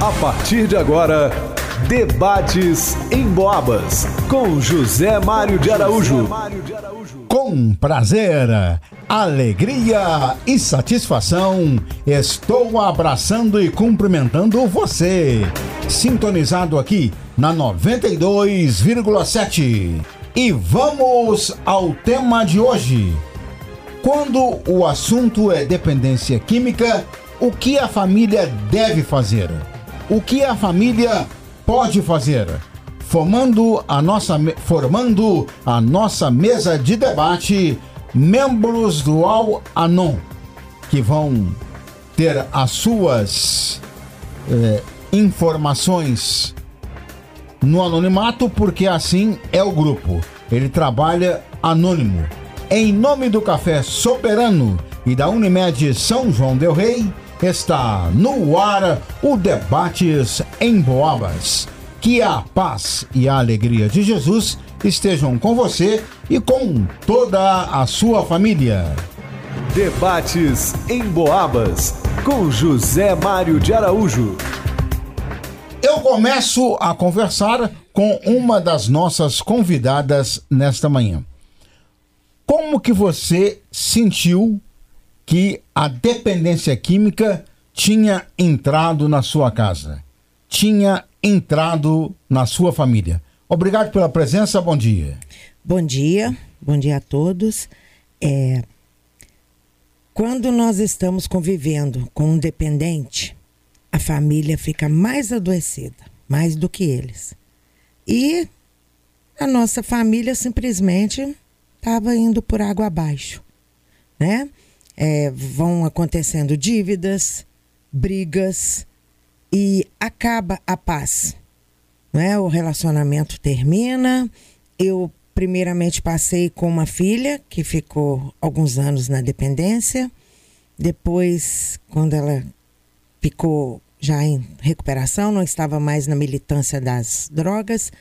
A partir de agora, debates em Boabas com José Mário de Araújo. Com prazer, alegria e satisfação, estou abraçando e cumprimentando você, sintonizado aqui na 92,7. E vamos ao tema de hoje. Quando o assunto é dependência química, o que a família deve fazer? O que a família pode fazer? Formando a nossa, formando a nossa mesa de debate, membros do Al Anon, que vão ter as suas eh, informações no anonimato, porque assim é o grupo. Ele trabalha anônimo. Em nome do Café Soberano e da Unimed São João Del Rei, está no ar o Debates em Boabas. Que a paz e a alegria de Jesus estejam com você e com toda a sua família. Debates em Boabas com José Mário de Araújo. Eu começo a conversar com uma das nossas convidadas nesta manhã. Como que você sentiu que a dependência química tinha entrado na sua casa? Tinha entrado na sua família? Obrigado pela presença, bom dia. Bom dia, bom dia a todos. É, quando nós estamos convivendo com um dependente, a família fica mais adoecida, mais do que eles. E a nossa família simplesmente estava indo por água abaixo, né? É, vão acontecendo dívidas, brigas e acaba a paz, né? O relacionamento termina. Eu primeiramente passei com uma filha que ficou alguns anos na dependência. Depois, quando ela ficou já em recuperação, não estava mais na militância das drogas,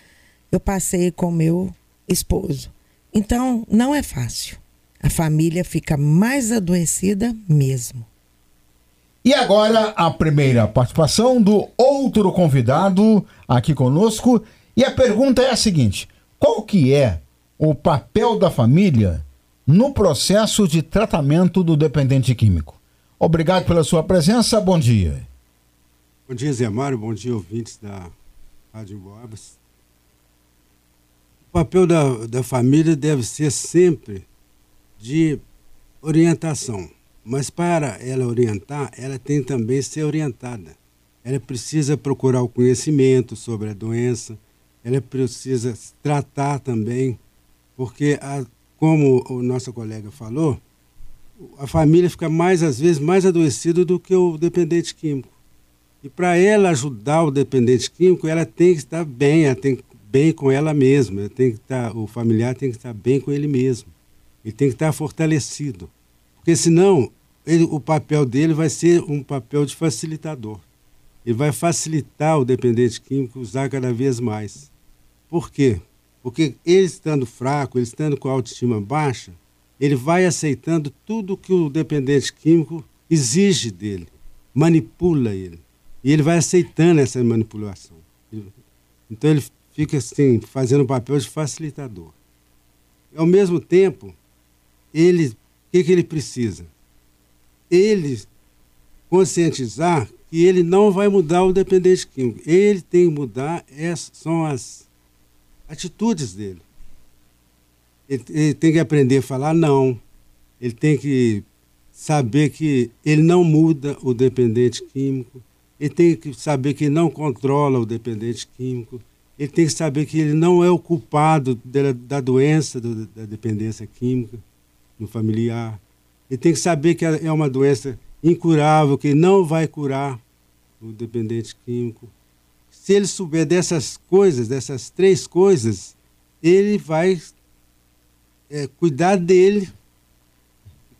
eu passei com meu esposo. Então, não é fácil. A família fica mais adoecida mesmo. E agora a primeira participação do outro convidado aqui conosco. E a pergunta é a seguinte: qual que é o papel da família no processo de tratamento do dependente químico? Obrigado pela sua presença. Bom dia. Bom dia, Zé Mário. Bom dia, ouvintes da Rádio Boabas. O papel da, da família deve ser sempre de orientação. Mas para ela orientar, ela tem também ser orientada. Ela precisa procurar o conhecimento sobre a doença, ela precisa tratar também, porque, a, como o nosso colega falou, a família fica mais, às vezes, mais adoecida do que o dependente químico. E para ela ajudar o dependente químico, ela tem que estar bem, ela tem que bem com ela mesma, tem que estar, o familiar tem que estar bem com ele mesmo. Ele tem que estar fortalecido. Porque senão, ele, o papel dele vai ser um papel de facilitador. Ele vai facilitar o dependente químico usar cada vez mais. Por quê? Porque ele estando fraco, ele estando com a autoestima baixa, ele vai aceitando tudo que o dependente químico exige dele, manipula ele. E ele vai aceitando essa manipulação. Então ele fica assim, fazendo o papel de facilitador. Ao mesmo tempo, ele, o que, que ele precisa? Ele conscientizar que ele não vai mudar o dependente químico. Ele tem que mudar, essas são as atitudes dele. Ele, ele tem que aprender a falar não. Ele tem que saber que ele não muda o dependente químico. Ele tem que saber que ele não controla o dependente químico. Ele tem que saber que ele não é o culpado da, doença do, da dependência química no familiar. Ele tem que saber que é uma doença incurável, que não vai curar o dependente químico. Se ele souber dessas coisas, dessas três coisas, ele vai é, cuidar dele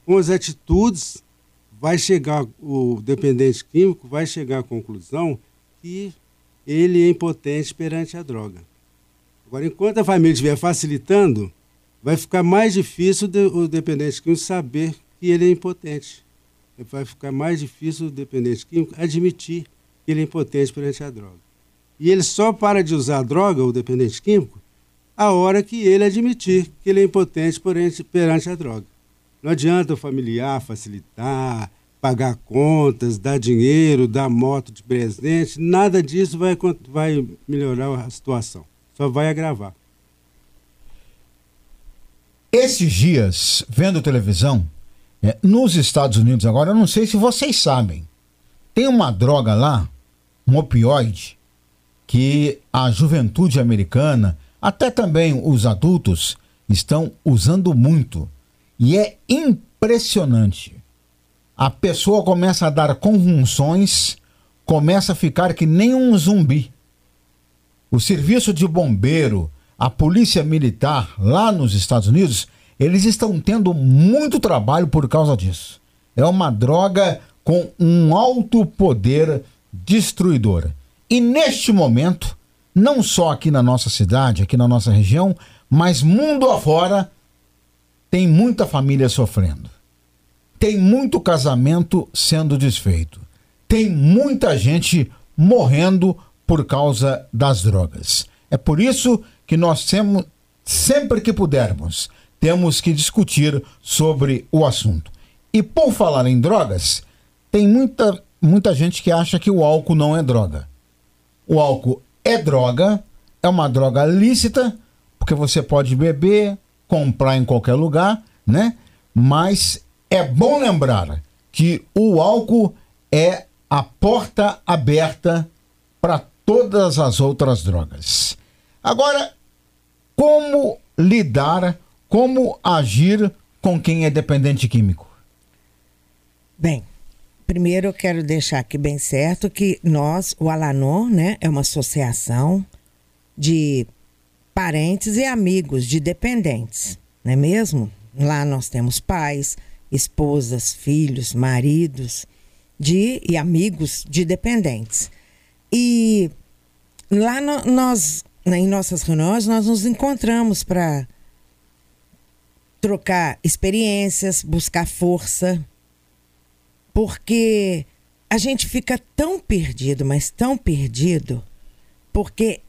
com as atitudes, vai chegar, o dependente químico vai chegar à conclusão que ele é impotente perante a droga. Agora, enquanto a família estiver facilitando, vai ficar mais difícil de, o dependente químico saber que ele é impotente. Vai ficar mais difícil o dependente químico admitir que ele é impotente perante a droga. E ele só para de usar a droga, o dependente químico, a hora que ele admitir que ele é impotente perante, perante a droga. Não adianta o familiar facilitar, pagar contas, dar dinheiro, dar moto de presente, nada disso vai, vai melhorar a situação, só vai agravar. Esses dias, vendo televisão, é, nos Estados Unidos agora, eu não sei se vocês sabem, tem uma droga lá, um opioide, que a juventude americana, até também os adultos, estão usando muito. E é impressionante. A pessoa começa a dar convulsões, começa a ficar que nem um zumbi. O serviço de bombeiro, a polícia militar lá nos Estados Unidos, eles estão tendo muito trabalho por causa disso. É uma droga com um alto poder destruidor. E neste momento, não só aqui na nossa cidade, aqui na nossa região, mas mundo afora, tem muita família sofrendo. Tem muito casamento sendo desfeito. Tem muita gente morrendo por causa das drogas. É por isso que nós temos, sempre que pudermos, temos que discutir sobre o assunto. E por falar em drogas, tem muita, muita gente que acha que o álcool não é droga. O álcool é droga, é uma droga lícita, porque você pode beber, comprar em qualquer lugar, né? Mas é bom lembrar que o álcool é a porta aberta para todas as outras drogas. Agora, como lidar, como agir com quem é dependente químico? Bem, primeiro eu quero deixar aqui bem certo que nós, o Alanon, né, é uma associação de parentes e amigos de dependentes, não é mesmo? Lá nós temos pais, esposas, filhos, maridos de e amigos de dependentes. E lá no, nós, em nossas reuniões, nós nos encontramos para trocar experiências, buscar força, porque a gente fica tão perdido, mas tão perdido, porque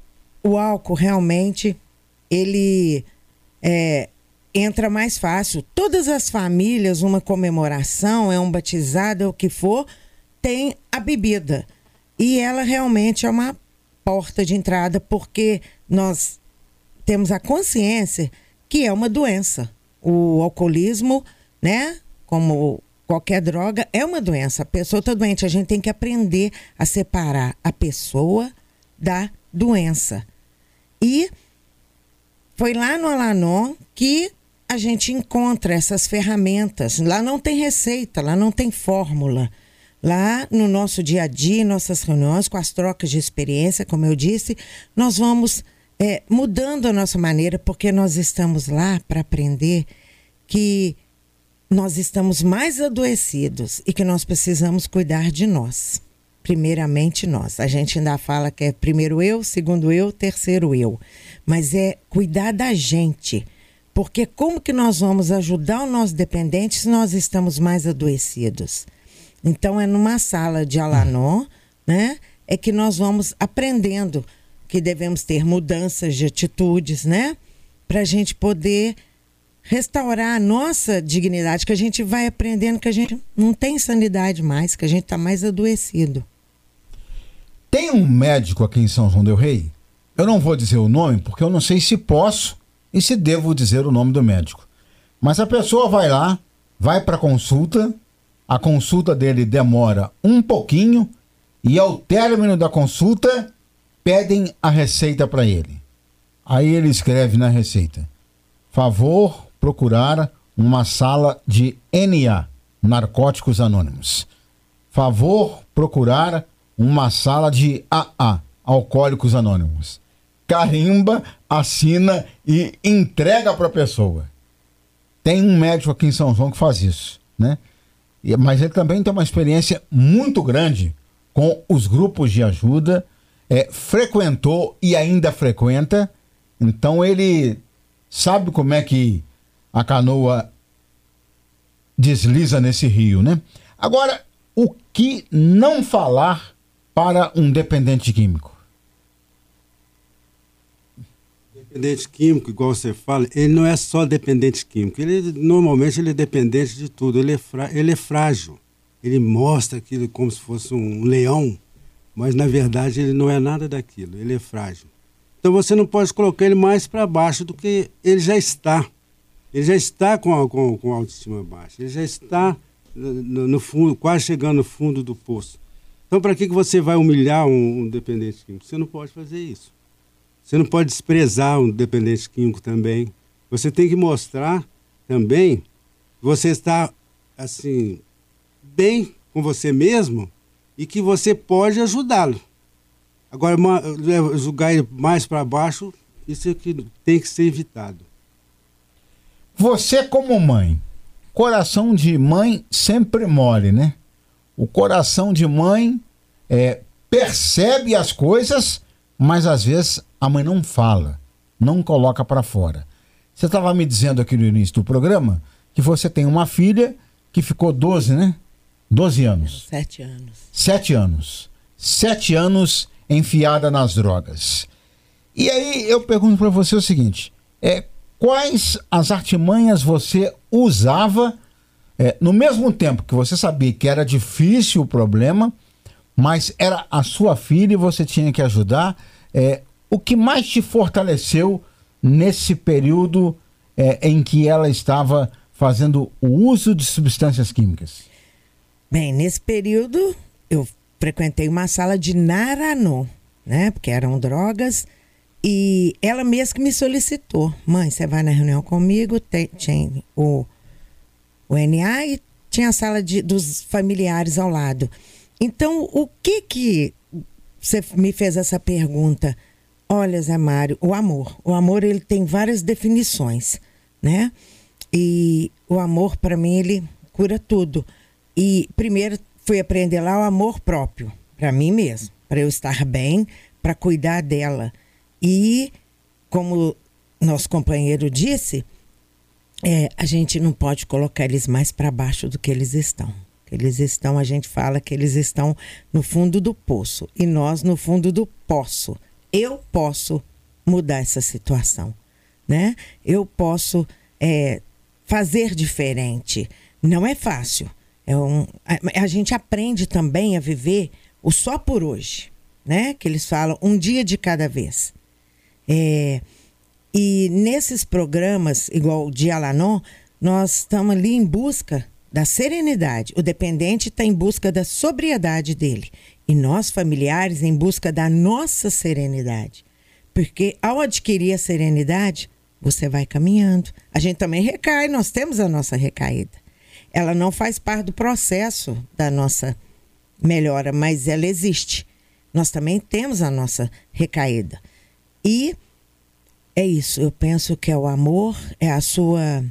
o álcool realmente ele é, entra mais fácil. Todas as famílias, uma comemoração, é um batizado, é o que for, tem a bebida. E ela realmente é uma porta de entrada, porque nós temos a consciência que é uma doença. O alcoolismo, né? Como qualquer droga é uma doença. A pessoa está doente. A gente tem que aprender a separar a pessoa da doença. E foi lá no Alanon que a gente encontra essas ferramentas. Lá não tem receita, lá não tem fórmula. Lá no nosso dia a dia, nossas reuniões, com as trocas de experiência, como eu disse, nós vamos é, mudando a nossa maneira, porque nós estamos lá para aprender que nós estamos mais adoecidos e que nós precisamos cuidar de nós. Primeiramente nós. A gente ainda fala que é primeiro eu, segundo eu, terceiro eu. Mas é cuidar da gente. Porque como que nós vamos ajudar o nosso dependente se nós estamos mais adoecidos? Então é numa sala de Alanon, né? É que nós vamos aprendendo que devemos ter mudanças de atitudes, né? Para a gente poder restaurar a nossa dignidade, que a gente vai aprendendo que a gente não tem sanidade mais, que a gente está mais adoecido. Tem um médico aqui em São João del Rei, eu não vou dizer o nome porque eu não sei se posso e se devo dizer o nome do médico. Mas a pessoa vai lá, vai para consulta, a consulta dele demora um pouquinho e ao término da consulta pedem a receita para ele. Aí ele escreve na receita: favor procurar uma sala de NA, Narcóticos Anônimos. Favor procurar uma sala de AA, Alcoólicos Anônimos. Carimba, assina e entrega para a pessoa. Tem um médico aqui em São João que faz isso, né? Mas ele também tem uma experiência muito grande com os grupos de ajuda, é, frequentou e ainda frequenta, então ele sabe como é que a canoa desliza nesse rio, né? Agora, o que não falar para um dependente químico? Dependente químico, igual você fala, ele não é só dependente químico. Ele normalmente ele é dependente de tudo. Ele é, fra, ele é frágil. Ele mostra aquilo como se fosse um leão, mas na verdade ele não é nada daquilo. Ele é frágil. Então você não pode colocar ele mais para baixo do que ele já está. Ele já está com com, com autoestima baixa. Ele já está no, no, fundo, quase chegando no fundo do poço. Então, para que, que você vai humilhar um, um dependente químico? Você não pode fazer isso. Você não pode desprezar um dependente químico também. Você tem que mostrar também que você está assim bem com você mesmo e que você pode ajudá-lo. Agora, julgar ele mais para baixo, isso é que tem que ser evitado. Você, como mãe, coração de mãe sempre mole, né? O coração de mãe é, percebe as coisas, mas às vezes a mãe não fala, não coloca para fora. Você estava me dizendo aqui no início do programa que você tem uma filha que ficou 12, né? 12 anos. Sete anos. Sete anos. Sete anos enfiada nas drogas. E aí eu pergunto para você o seguinte: é, quais as artimanhas você usava é, no mesmo tempo que você sabia que era difícil o problema, mas era a sua filha e você tinha que ajudar? É, o que mais te fortaleceu nesse período é, em que ela estava fazendo o uso de substâncias químicas? Bem, nesse período eu frequentei uma sala de Naranô, né? Porque eram drogas. E ela mesma que me solicitou. Mãe, você vai na reunião comigo? Tem, tem o, o NA e tinha a sala de, dos familiares ao lado. Então, o que que você me fez essa pergunta? Olha, Zé Mário, o amor. O amor, ele tem várias definições, né? E o amor, para mim, ele cura tudo. E primeiro fui aprender lá o amor próprio, para mim mesmo, para eu estar bem, para cuidar dela. E, como nosso companheiro disse, é, a gente não pode colocar eles mais para baixo do que eles estão. Eles estão, a gente fala que eles estão no fundo do poço e nós no fundo do poço. Eu posso mudar essa situação, né? Eu posso é, fazer diferente. Não é fácil, é um, a, a, gente aprende também a viver o só por hoje, né? Que eles falam um dia de cada vez. É, e nesses programas, igual o de Alanon, nós estamos ali em busca da serenidade. O dependente está em busca da sobriedade dele. E nós, familiares, em busca da nossa serenidade. Porque ao adquirir a serenidade, você vai caminhando. A gente também recai, nós temos a nossa recaída ela não faz parte do processo da nossa melhora, mas ela existe. Nós também temos a nossa recaída. E é isso, eu penso que é o amor, é a sua.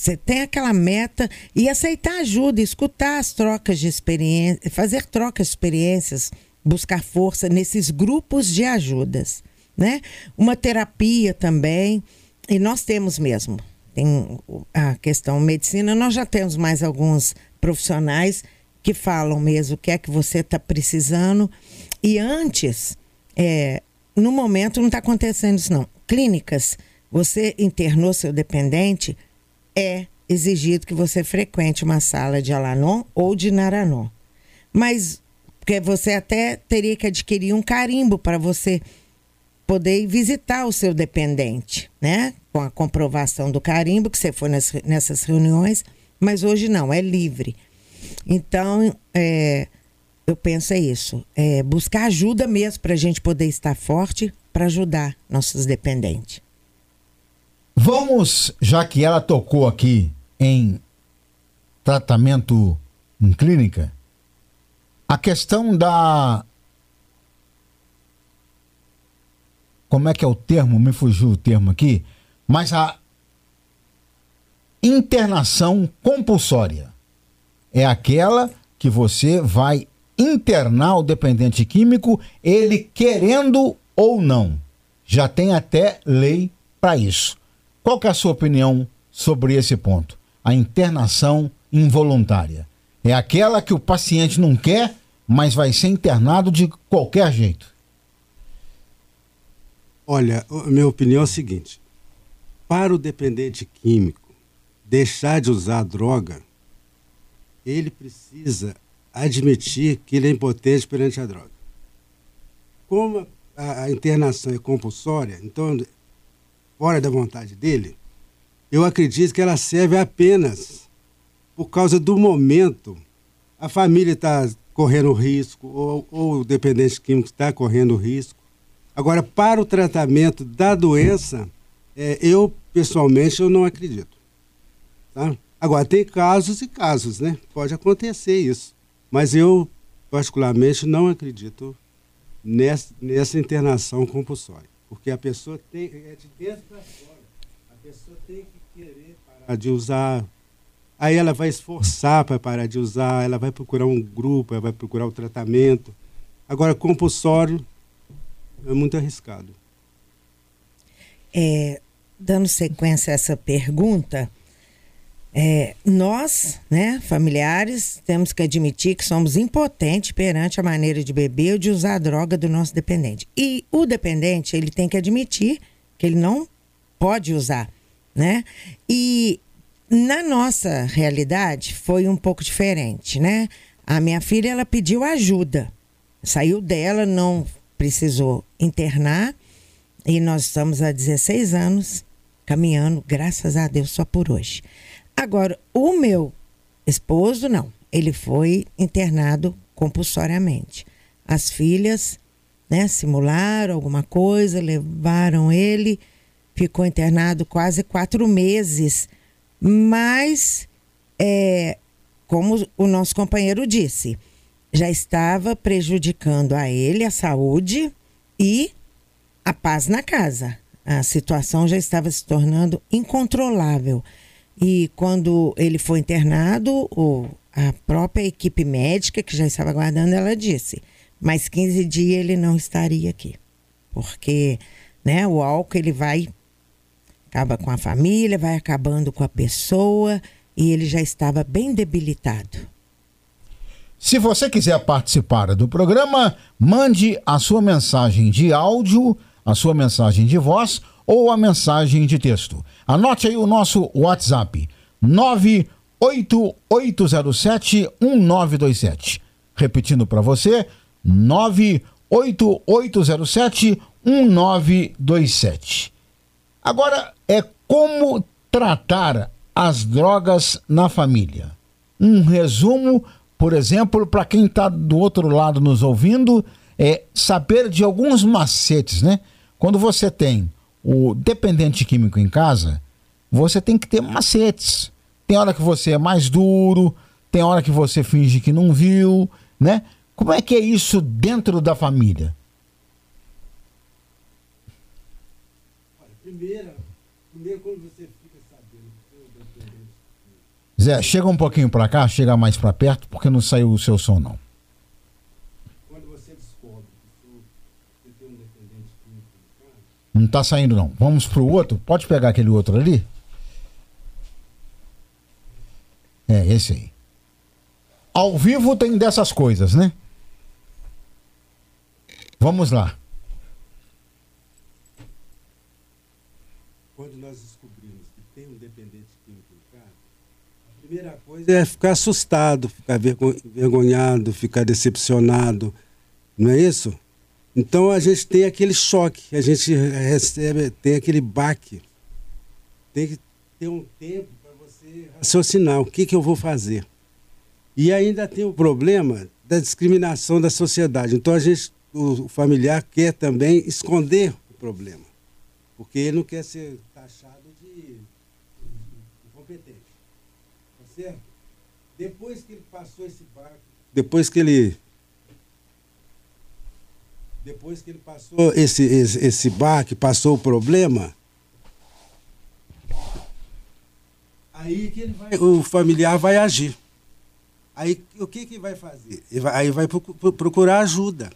Você tem aquela meta e aceitar ajuda, escutar as trocas de experiência, fazer trocas de experiências, buscar força nesses grupos de ajudas, né? Uma terapia também, e nós temos mesmo tem a questão medicina, nós já temos mais alguns profissionais que falam mesmo o que é que você está precisando. E antes, é, no momento não está acontecendo isso não. Clínicas, você internou seu dependente, é exigido que você frequente uma sala de Alanon ou de Naranon. Mas porque você até teria que adquirir um carimbo para você poder visitar o seu dependente, né? Com a comprovação do carimbo, que você foi nas, nessas reuniões, mas hoje não, é livre. Então, é, eu penso é isso, é buscar ajuda mesmo para a gente poder estar forte para ajudar nossos dependentes. Vamos, já que ela tocou aqui em tratamento em clínica, a questão da como é que é o termo? Me fugiu o termo aqui, mas a internação compulsória é aquela que você vai internar o dependente químico, ele querendo ou não. Já tem até lei para isso. Qual é a sua opinião sobre esse ponto? A internação involuntária. É aquela que o paciente não quer, mas vai ser internado de qualquer jeito. Olha, a minha opinião é a seguinte: para o dependente químico deixar de usar droga, ele precisa admitir que ele é impotente perante a droga. Como a, a internação é compulsória, então, fora da vontade dele, eu acredito que ela serve apenas por causa do momento. A família está correndo risco, ou, ou o dependente químico está correndo risco. Agora, para o tratamento da doença, é, eu, pessoalmente, eu não acredito. Tá? Agora, tem casos e casos, né? Pode acontecer isso. Mas eu, particularmente, não acredito nessa, nessa internação compulsória. Porque a pessoa tem, é de dentro para fora. A pessoa tem que querer parar de usar. Aí ela vai esforçar para parar de usar, ela vai procurar um grupo, ela vai procurar o um tratamento. Agora, compulsório é muito arriscado. É, dando sequência a essa pergunta, é, nós, né, familiares, temos que admitir que somos impotentes perante a maneira de beber ou de usar a droga do nosso dependente. E o dependente, ele tem que admitir que ele não pode usar, né? E na nossa realidade foi um pouco diferente, né? A minha filha, ela pediu ajuda. Saiu dela, não precisou internar e nós estamos há 16 anos caminhando, graças a Deus, só por hoje. Agora, o meu esposo, não. Ele foi internado compulsoriamente. As filhas, né, simularam alguma coisa, levaram ele, ficou internado quase quatro meses. Mas, é, como o nosso companheiro disse, já estava prejudicando a ele a saúde e a paz na casa. A situação já estava se tornando incontrolável. E quando ele foi internado, o, a própria equipe médica que já estava aguardando, ela disse: mais 15 dias ele não estaria aqui. Porque né, o álcool ele vai acaba com a família, vai acabando com a pessoa e ele já estava bem debilitado. Se você quiser participar do programa, mande a sua mensagem de áudio, a sua mensagem de voz ou a mensagem de texto. Anote aí o nosso WhatsApp: 988071927. Repetindo para você: 988071927. Agora é como tratar as drogas na família. Um resumo, por exemplo, para quem está do outro lado nos ouvindo, é saber de alguns macetes, né? Quando você tem o dependente químico em casa, você tem que ter macetes. Tem hora que você é mais duro, tem hora que você finge que não viu, né? Como é que é isso dentro da família? Primeiro, primeiro quando você fica sabendo Zé, chega um pouquinho para cá, chega mais para perto, porque não saiu o seu som não. Não tá saindo não. Vamos pro outro? Pode pegar aquele outro ali? É, esse aí. Ao vivo tem dessas coisas, né? Vamos lá. Quando nós descobrimos que tem um dependente químico em casa, a primeira coisa é ficar assustado, ficar vergonhado, ficar decepcionado. Não é isso? Então a gente tem aquele choque, a gente recebe, tem aquele baque. Tem que ter um tempo para você raciocinar o que, que eu vou fazer. E ainda tem o problema da discriminação da sociedade. Então a gente, o familiar quer também esconder o problema, porque ele não quer ser taxado de incompetente. Tá certo? Depois que ele passou esse baque, depois que ele depois que ele passou esse, esse, esse baque, passou o problema, aí que ele vai, o familiar vai agir. Aí o que, que vai fazer? Ele vai, aí vai procurar ajuda.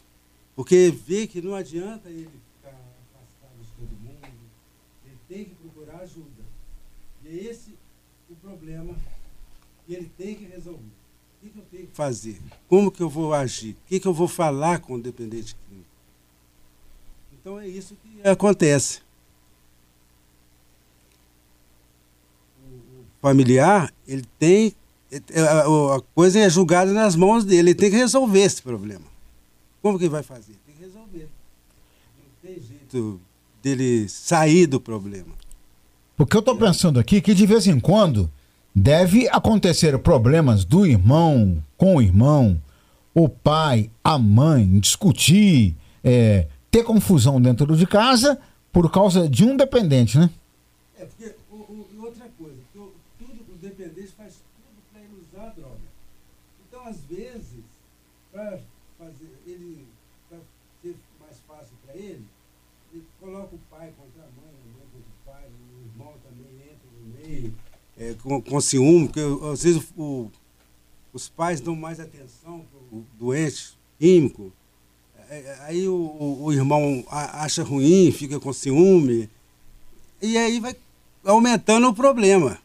Porque vê que não adianta ele ficar afastado de todo mundo, ele tem que procurar ajuda. E é esse o problema que ele tem que resolver. que, que eu tenho que fazer? Como que eu vou agir? O que, que eu vou falar com o dependente? Então é isso que acontece. O familiar, ele tem. É, a coisa é julgada nas mãos dele, ele tem que resolver esse problema. Como que vai fazer? Tem que resolver. Não tem jeito dele sair do problema. Porque eu estou pensando aqui que de vez em quando deve acontecer problemas do irmão com o irmão, o pai, a mãe, discutir, é, ter confusão dentro de casa por causa de um dependente, né? É, porque o, o, outra coisa, tudo, o dependente faz tudo para ele usar a droga. Então, às vezes, para fazer ele, ser mais fácil para ele, ele coloca o pai contra a mãe, a mãe contra o pai, o irmão também entra no meio, é, com, com ciúme, porque às vezes o, os pais dão mais atenção para o doente químico aí o, o, irmão acha ruim, fica com ciúme, e aí vai aumentando o problema.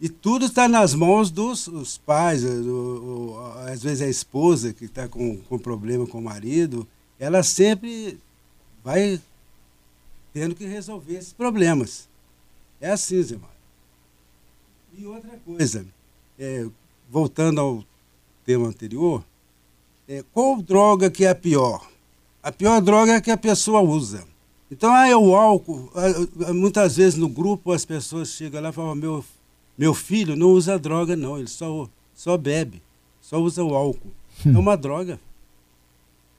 E tudo está nas mãos dos pais, do, às vezes a esposa que está com, com problema com o marido, ela sempre vai tendo que resolver esses problemas. É assim, Zé Mário. E outra coisa, é, voltando ao tema anterior, é, qual droga que é a pior? A pior droga é que a pessoa usa. Então, ah, é o álcool. Ah, muitas vezes no grupo as pessoas chegam lá e falam: meu, meu filho não usa droga, não, ele só, só bebe, só usa o álcool. Hum. É uma droga.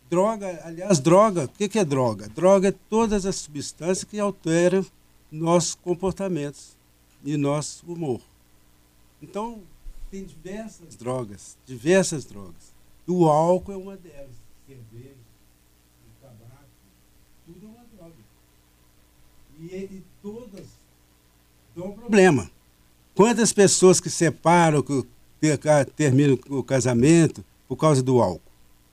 Droga, aliás, droga, o que, que é droga? Droga é todas as substâncias que alteram nossos comportamentos e nosso humor. Então, tem diversas drogas, diversas drogas. E o álcool é uma delas. Cerveja, tabaco, tudo é uma droga. E, e todas dão problema. Quantas pessoas que separam, que terminam o casamento por causa do álcool?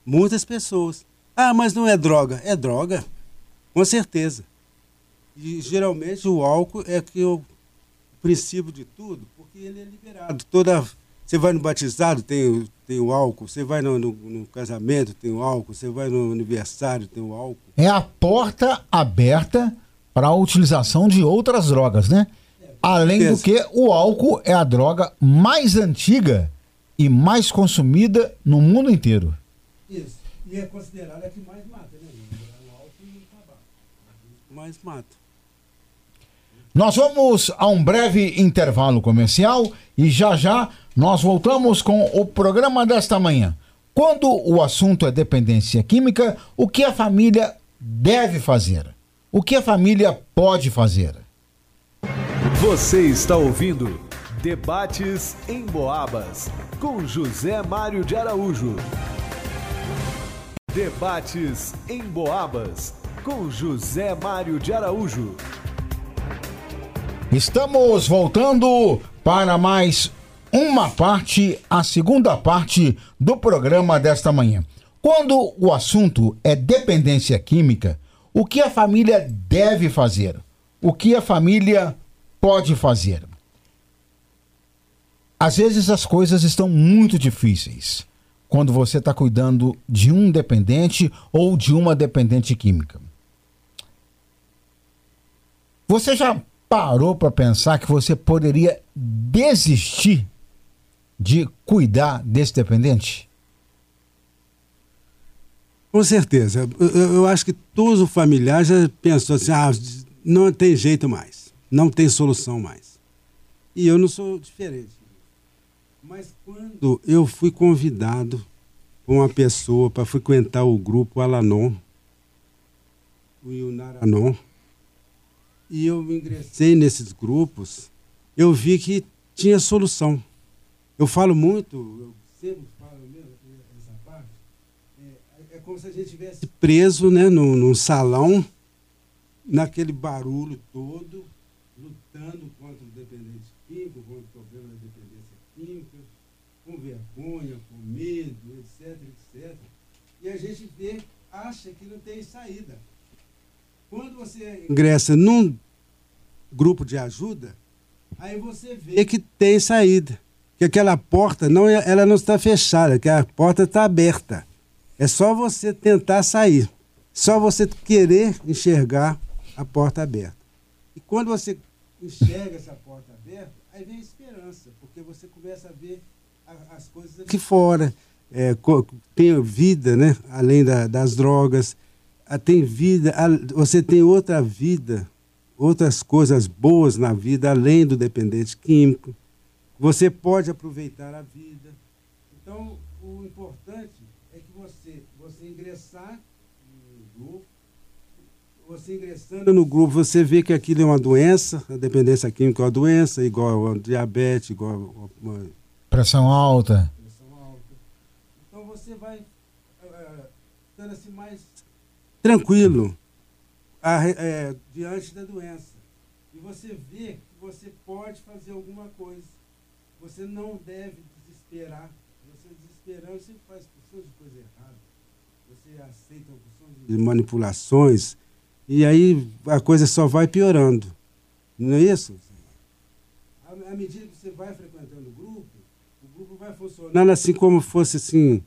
Muitas pessoas. Ah, mas não é droga. É droga, com certeza. E geralmente o álcool é que o princípio de tudo, porque ele é liberado. Toda você vai no batizado, tem, tem o álcool. Você vai no, no, no, casamento, tem o álcool. Você vai no aniversário, tem o álcool. É a porta aberta para a utilização de outras drogas, né? É, Além do que o álcool é a droga mais antiga e mais consumida no mundo inteiro. Isso. E é considerada a que mais mata, né? O álcool e o tabaco. Mais mata. Nós vamos a um breve intervalo comercial e já já nós voltamos com o programa desta manhã. Quando o assunto é dependência química, o que a família deve fazer? O que a família pode fazer? Você está ouvindo Debates em Boabas com José Mário de Araújo. Debates em Boabas com José Mário de Araújo. Estamos voltando para mais uma parte, a segunda parte do programa desta manhã. Quando o assunto é dependência química, o que a família deve fazer? O que a família pode fazer? Às vezes as coisas estão muito difíceis quando você está cuidando de um dependente ou de uma dependente química. Você já parou para pensar que você poderia desistir de cuidar desse dependente? Com certeza. Eu, eu acho que todos os familiares já pensou assim: ah, não tem jeito mais, não tem solução mais. E eu não sou diferente. Mas quando eu fui convidado por uma pessoa para frequentar o grupo Alanon, o Yunaranon, e eu ingressei nesses grupos, eu vi que tinha solução. Eu falo muito, eu sempre falo mesmo, essa parte, é, é como se a gente estivesse preso né, num, num salão, naquele barulho todo, lutando contra o dependente químico, contra o problema da dependência química, com vergonha, com medo, etc, etc. E a gente vê, acha que não tem saída. Quando você ingressa num grupo de ajuda, aí você vê que tem saída. que aquela porta não, é, ela não está fechada, que a porta está aberta. É só você tentar sair. Só você querer enxergar a porta aberta. E quando você enxerga essa porta aberta, aí vem a esperança, porque você começa a ver as coisas aqui fora. É, tem vida, né? Além da, das drogas. Ah, tem vida, você tem outra vida, outras coisas boas na vida, além do dependente químico. Você pode aproveitar a vida. Então, o importante é que você, você ingressar no grupo, você ingressando no grupo, você vê que aquilo é uma doença, a dependência química é uma doença, igual a diabetes, igual a uma pressão alta. Pressão alta. Então você vai uh, ficando assim mais tranquilo a, é, diante da doença. E você vê que você pode fazer alguma coisa. Você não deve desesperar. Você desesperando, você faz porção de coisa errada. Você aceita uma porção de manipulações. E aí a coisa só vai piorando. Não é isso? À, medida que você vai frequentando o grupo, o grupo vai funcionando assim como fosse assim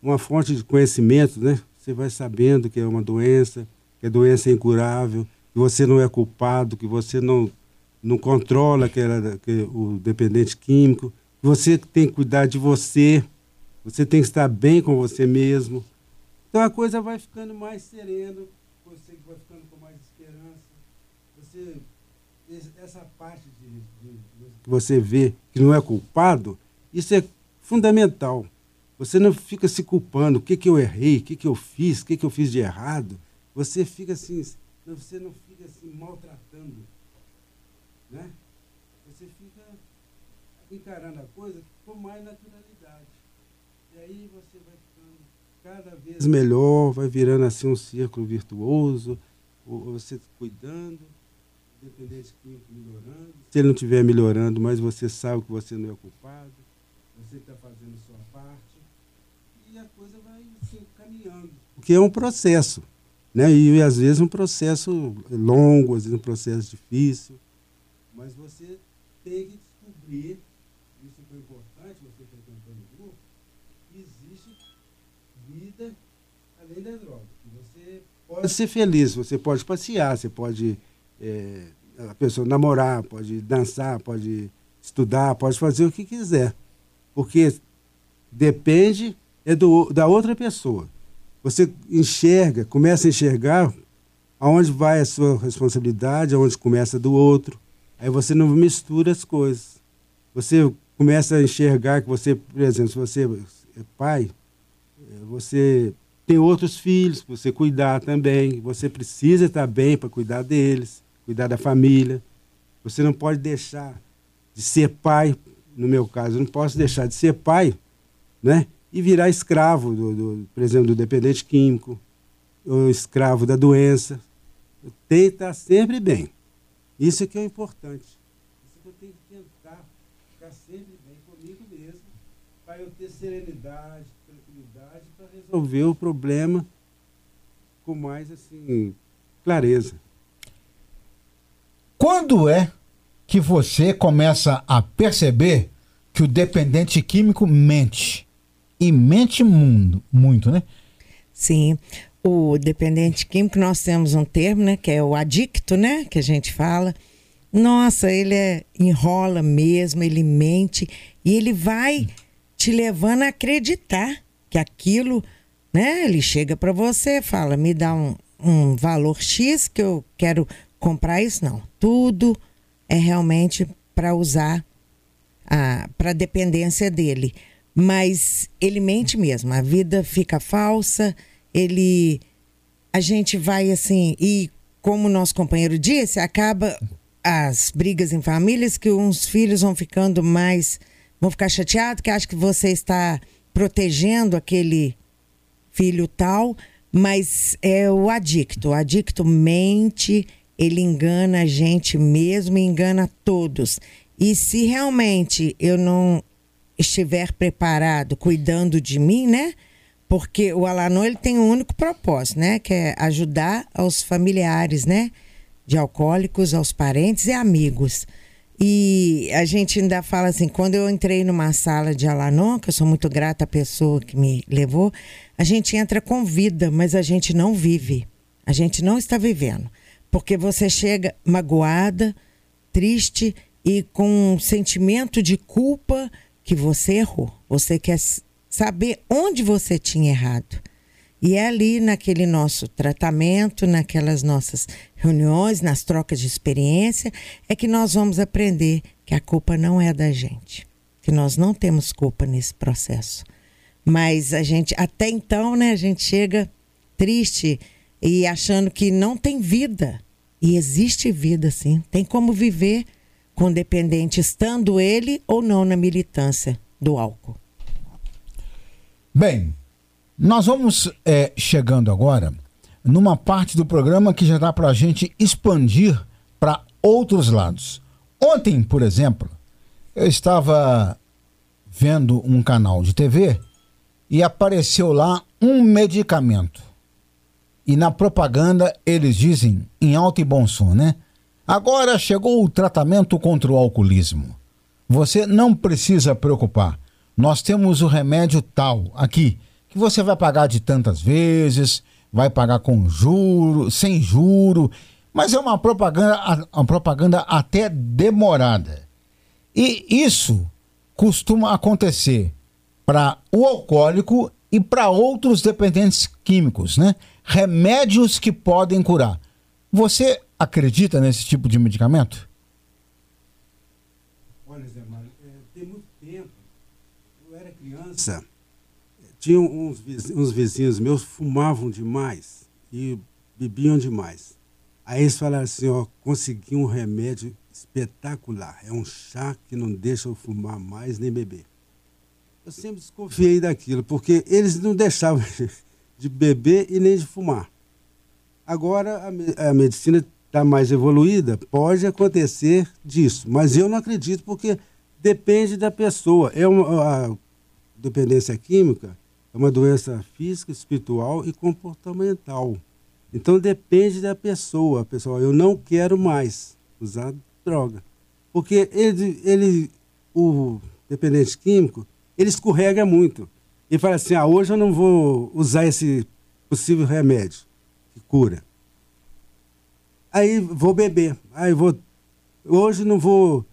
uma fonte de conhecimento, né? Você vai sabendo que é uma doença, que a doença é incurável, que você não é culpado, que você não não controla aquela, que, o dependente químico, você tem que cuidar de você, você tem que estar bem com você mesmo. Então a coisa vai ficando mais serena, você vai ficando com mais esperança. Você, essa parte de, de, de, você vê que não é culpado, isso é fundamental. Você não fica se culpando, o que, que eu errei, o que, que eu fiz, o que, que eu fiz de errado. Você fica assim, você não fica assim maltratando né? Você fica encarando a coisa com mais naturalidade. E aí você vai cada vez melhor, vai virando assim um círculo virtuoso, você cuidando, independente químico melhorando. Se ele não estiver melhorando, mas você sabe que você não é culpado, você está fazendo a sua parte, e a coisa vai assim, caminhando. Porque é um processo. Né? E, e às vezes um processo longo, às vezes um processo difícil. Mas você tem que descobrir, isso foi importante, você frequentando o grupo, que existe vida além da droga. Você pode ser feliz, você pode passear, você pode é, a pessoa namorar, pode dançar, pode estudar, pode fazer o que quiser. Porque depende é do, da outra pessoa. Você enxerga, começa a enxergar aonde vai a sua responsabilidade, aonde começa do outro. Aí você não mistura as coisas. Você começa a enxergar que você, por exemplo, se você é pai, é, você tem outros filhos para você cuidar também. Você precisa estar bem para cuidar deles, cuidar da família. Você não pode deixar de ser pai, no meu caso, eu não posso deixar de ser pai, né? E virar escravo, do, do por exemplo, do dependente químico, ou escravo da doença. Eu tenho que estar sempre bem. Isso é que é importante. Isso que eu tenho que tentar ficar sempre bem comigo mesmo, para eu ter serenidade, resolver o problema com mais assim clareza. Quando é que você começa a perceber que o dependente químico mente? E mente mundo, muito, né? Sim o dependente químico, nós temos um termo, né, que é o adicto, né, que a gente fala. Nossa, ele é, enrola mesmo, ele mente e ele vai te levando a acreditar que aquilo, né, ele chega para você, fala, me dá um, um valor X que eu quero comprar isso, não. Tudo é realmente para usar para dependência dele. Mas ele mente mesmo, a vida fica falsa, ele a gente vai assim e como nosso companheiro disse, acaba as brigas em famílias que uns filhos vão ficando mais vão ficar chateados que acham que você está protegendo aquele filho tal, mas é o adicto. O adicto mente, ele engana a gente mesmo engana todos. E se realmente eu não estiver preparado, cuidando de mim, né? porque o Alanon ele tem um único propósito, né, que é ajudar aos familiares, né, de alcoólicos, aos parentes e amigos. E a gente ainda fala assim, quando eu entrei numa sala de Alanon, que eu sou muito grata à pessoa que me levou, a gente entra com vida, mas a gente não vive. A gente não está vivendo. Porque você chega magoada, triste e com um sentimento de culpa que você errou. Você quer saber onde você tinha errado. E é ali naquele nosso tratamento, naquelas nossas reuniões, nas trocas de experiência, é que nós vamos aprender que a culpa não é da gente, que nós não temos culpa nesse processo. Mas a gente, até então, né, a gente chega triste e achando que não tem vida. E existe vida, sim. Tem como viver com dependente, estando ele ou não na militância do álcool. Bem, nós vamos é, chegando agora numa parte do programa que já dá para a gente expandir para outros lados. Ontem, por exemplo, eu estava vendo um canal de TV e apareceu lá um medicamento. E na propaganda eles dizem, em alto e bom som, né? Agora chegou o tratamento contra o alcoolismo. Você não precisa preocupar. Nós temos o remédio tal aqui que você vai pagar de tantas vezes, vai pagar com juro, sem juro, mas é uma propaganda, uma propaganda até demorada. E isso costuma acontecer para o alcoólico e para outros dependentes químicos, né? Remédios que podem curar. Você acredita nesse tipo de medicamento? Olha, Zé Mário, é, tem muito tempo, eu era criança, tinha uns, uns vizinhos meus fumavam demais e bebiam demais. Aí eles falaram assim, ó, consegui um remédio espetacular. É um chá que não deixa eu fumar mais nem beber. Eu sempre desconfiei daquilo, porque eles não deixavam de beber e nem de fumar. Agora a, a medicina está mais evoluída, pode acontecer disso, mas eu não acredito porque depende da pessoa. É uma, a dependência química é uma doença física, espiritual e comportamental. Então depende da pessoa. Pessoal, eu não quero mais usar droga. Porque ele, ele o dependente químico, ele escorrega muito. E fala assim: ah, hoje eu não vou usar esse possível remédio que cura. Aí vou beber. Aí vou. Hoje não vou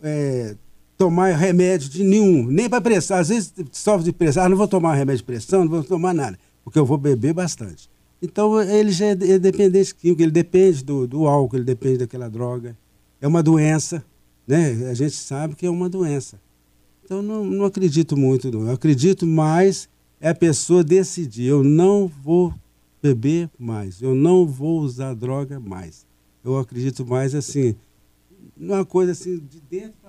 é, tomar remédio de nenhum, nem para pressão. Às vezes sofre de pressão, ah, não vou tomar remédio de pressão, não vou tomar nada, porque eu vou beber bastante. Então ele já é, é dependente químico, ele depende do, do álcool, ele depende daquela droga. É uma doença, né? A gente sabe que é uma doença. Então não, não acredito muito, não. Eu acredito mais é a pessoa decidir, eu não vou beber mais, eu não vou usar droga mais. Eu acredito mais assim, numa coisa assim de dentro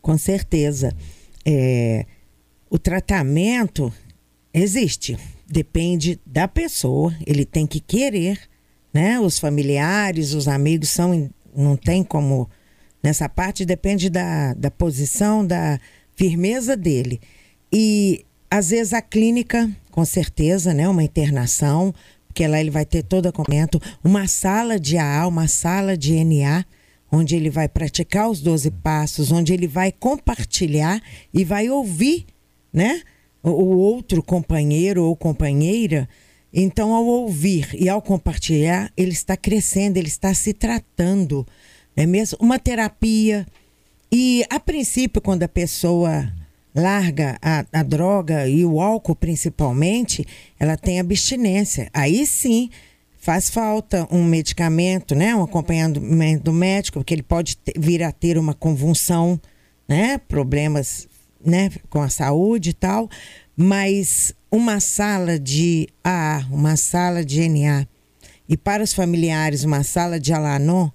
com certeza. É, o tratamento existe, depende da pessoa, ele tem que querer, né? Os familiares, os amigos são, não tem como, nessa parte depende da, da posição, da firmeza dele. E às vezes a clínica, com certeza, né? Uma internação, porque lá ele vai ter todo o comento, uma sala de AA, uma sala de NA, onde ele vai praticar os 12 passos, onde ele vai compartilhar e vai ouvir, né? O, outro companheiro ou companheira. Então, ao ouvir e ao compartilhar, ele está crescendo, ele está se tratando. É mesmo uma terapia. E a princípio, quando a pessoa larga a, a droga e o álcool principalmente, ela tem abstinência. Aí sim, faz falta um medicamento, né, um acompanhamento do médico, porque ele pode ter, vir a ter uma convulsão, né, problemas, né, com a saúde e tal, mas uma sala de AA, uma sala de NA e para os familiares uma sala de Alanon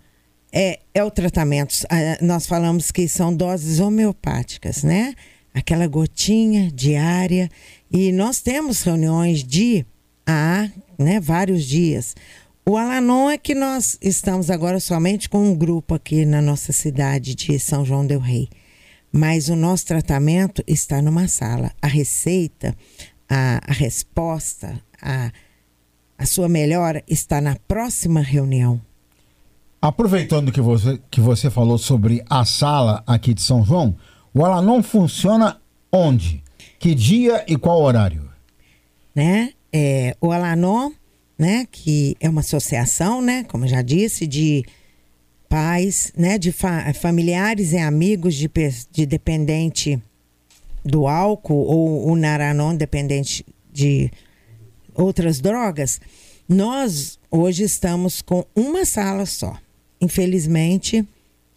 é, é o tratamento. Nós falamos que são doses homeopáticas, né? Aquela gotinha diária. E nós temos reuniões de AA né, vários dias. O Alanon é que nós estamos agora somente com um grupo aqui na nossa cidade de São João del Rei. Mas o nosso tratamento está numa sala. A receita, a, a resposta, a, a sua melhora está na próxima reunião. Aproveitando que você, que você falou sobre a sala aqui de São João, o Alanon funciona onde? Que dia e qual horário? Né? É, o Alanon, né, que é uma associação, né, como eu já disse, de pais, né, de fa familiares e amigos de, de dependente do álcool ou o Naranon dependente de outras drogas, nós hoje estamos com uma sala só. Infelizmente,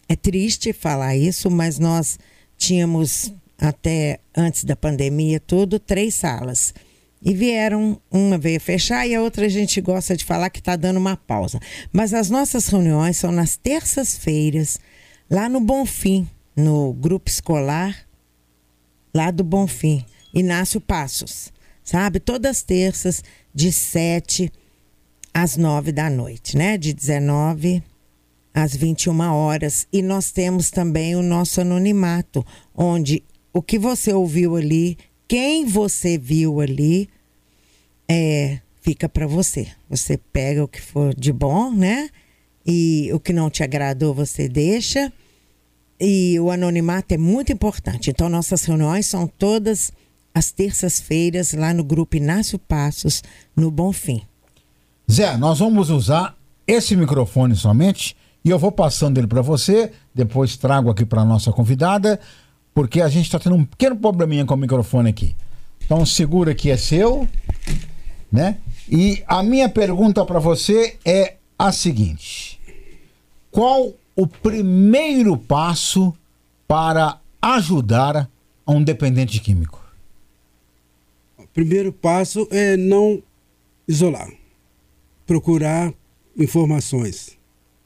é triste falar isso, mas nós tínhamos até antes da pandemia tudo três salas. E vieram, uma veio fechar e a outra a gente gosta de falar que está dando uma pausa. Mas as nossas reuniões são nas terças-feiras, lá no Bonfim, no grupo escolar, lá do Bonfim, Inácio Passos, sabe? Todas as terças, de 7 às 9 da noite, né? De 19 às 21 horas. E nós temos também o nosso anonimato, onde o que você ouviu ali, quem você viu ali, é, fica para você. Você pega o que for de bom, né? E o que não te agradou, você deixa. E o anonimato é muito importante. Então, nossas reuniões são todas às terças-feiras, lá no grupo Inácio Passos, no Bonfim. Zé, nós vamos usar esse microfone somente e eu vou passando ele para você, depois trago aqui para nossa convidada, porque a gente está tendo um pequeno probleminha com o microfone aqui. Então segura que é seu, né? E a minha pergunta para você é a seguinte: qual o primeiro passo para ajudar a um dependente químico? O primeiro passo é não isolar, procurar informações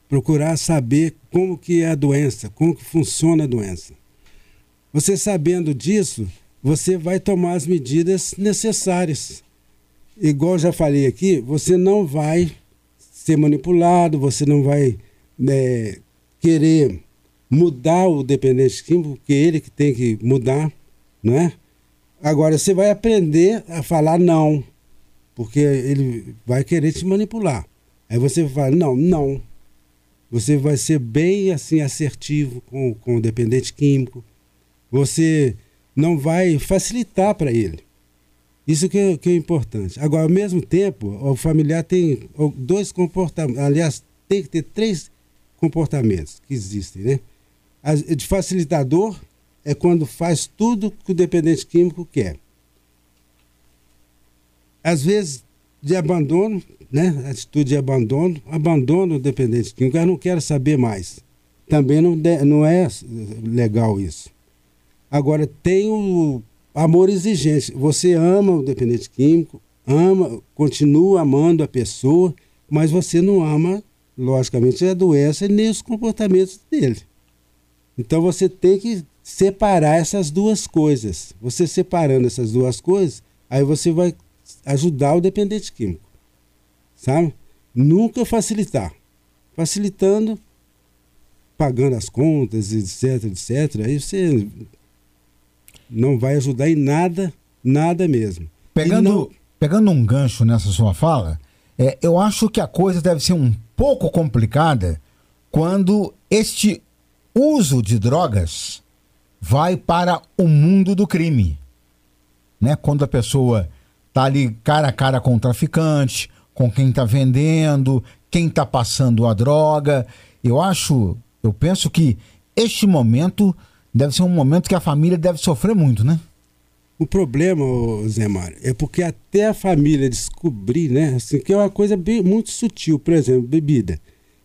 procurar saber como que é a doença, como que funciona a doença. Você sabendo disso, você vai tomar as medidas necessárias. Igual já falei aqui, você não vai ser manipulado, você não vai né, querer mudar o dependente químico, porque ele que tem que mudar, não é? Agora você vai aprender a falar não, porque ele vai querer te manipular. Aí você vai falar, não, não, você vai ser bem assim assertivo com, com o dependente químico. Você não vai facilitar para ele. Isso que é, que é importante. Agora, ao mesmo tempo, o familiar tem dois comportamentos. Aliás, tem que ter três comportamentos que existem, né? De facilitador é quando faz tudo que o dependente químico quer. Às vezes, de abandono, né? Atitude de abandono, abandono o dependente químico, eu não quero saber mais. Também não, não é legal isso. Agora, tem o amor exigente. Você ama o dependente químico, ama, continua amando a pessoa, mas você não ama, logicamente, a doença nem os comportamentos dele. Então você tem que separar essas duas coisas. Você separando essas duas coisas, aí você vai ajudar o dependente químico sabe? Nunca facilitar. Facilitando, pagando as contas, etc, etc. Aí você não vai ajudar em nada, nada mesmo. Pegando, não... pegando um gancho nessa sua fala, é, eu acho que a coisa deve ser um pouco complicada quando este uso de drogas vai para o mundo do crime. Né? Quando a pessoa está ali cara a cara com o traficante, com quem está vendendo, quem está passando a droga. Eu acho, eu penso que este momento deve ser um momento que a família deve sofrer muito, né? O problema, Zé Mário, é porque até a família descobrir, né? Assim, que é uma coisa bem, muito sutil, por exemplo, bebida.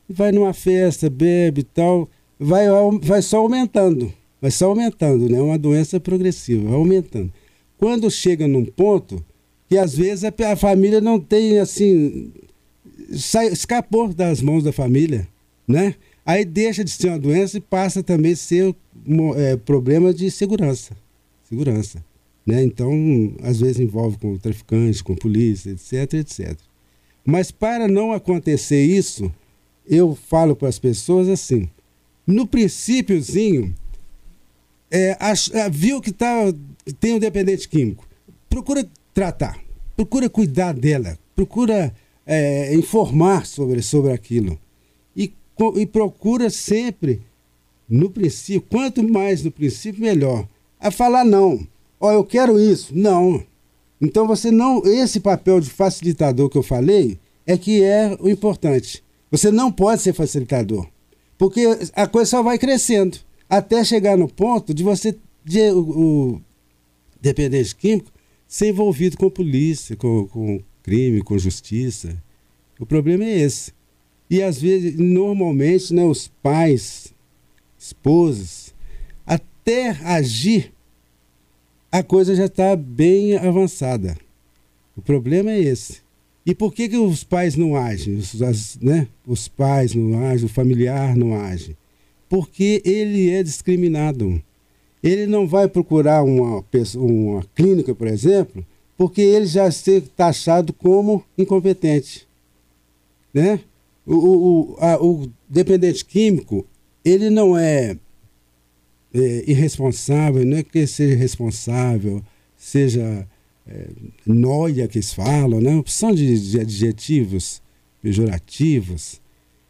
Vai numa festa, bebe e tal, vai, vai só aumentando. Vai só aumentando, né? É uma doença progressiva, vai aumentando. Quando chega num ponto que às vezes a, família não tem assim. Sai, escapou das mãos da família, né? Aí deixa de ser uma doença e passa também a ser é, problema de segurança. Segurança. Né? Então, às vezes envolve com traficantes, com polícia, etc, etc. Mas para não acontecer isso, eu falo para as pessoas assim: no princípiozinho, é, viu que, tá, tem um dependente químico, procura tratar, procura cuidar dela, procura é, informar sobre, sobre aquilo. E procura sempre, no princípio, quanto mais no princípio, melhor. A falar não. Ó, oh, eu quero isso. Não. Então você não. Esse papel de facilitador que eu falei é que é o importante. Você não pode ser facilitador. Porque a coisa só vai crescendo. Até chegar no ponto de você. De, o, o dependente químico ser envolvido com polícia, com, com crime, com justiça. O problema é esse. E às vezes, normalmente, né, os pais, esposas, até agir, a coisa já está bem avançada. O problema é esse. E por que, que os pais não agem? Os, as, né? os pais não agem, o familiar não age? Porque ele é discriminado. Ele não vai procurar uma, uma clínica, por exemplo, porque ele já ser taxado como incompetente. Né? O, o, a, o dependente químico, ele não é, é, irresponsável, não é que seja responsável, seja é, noia que eles falam, né? opção de, de adjetivos pejorativos.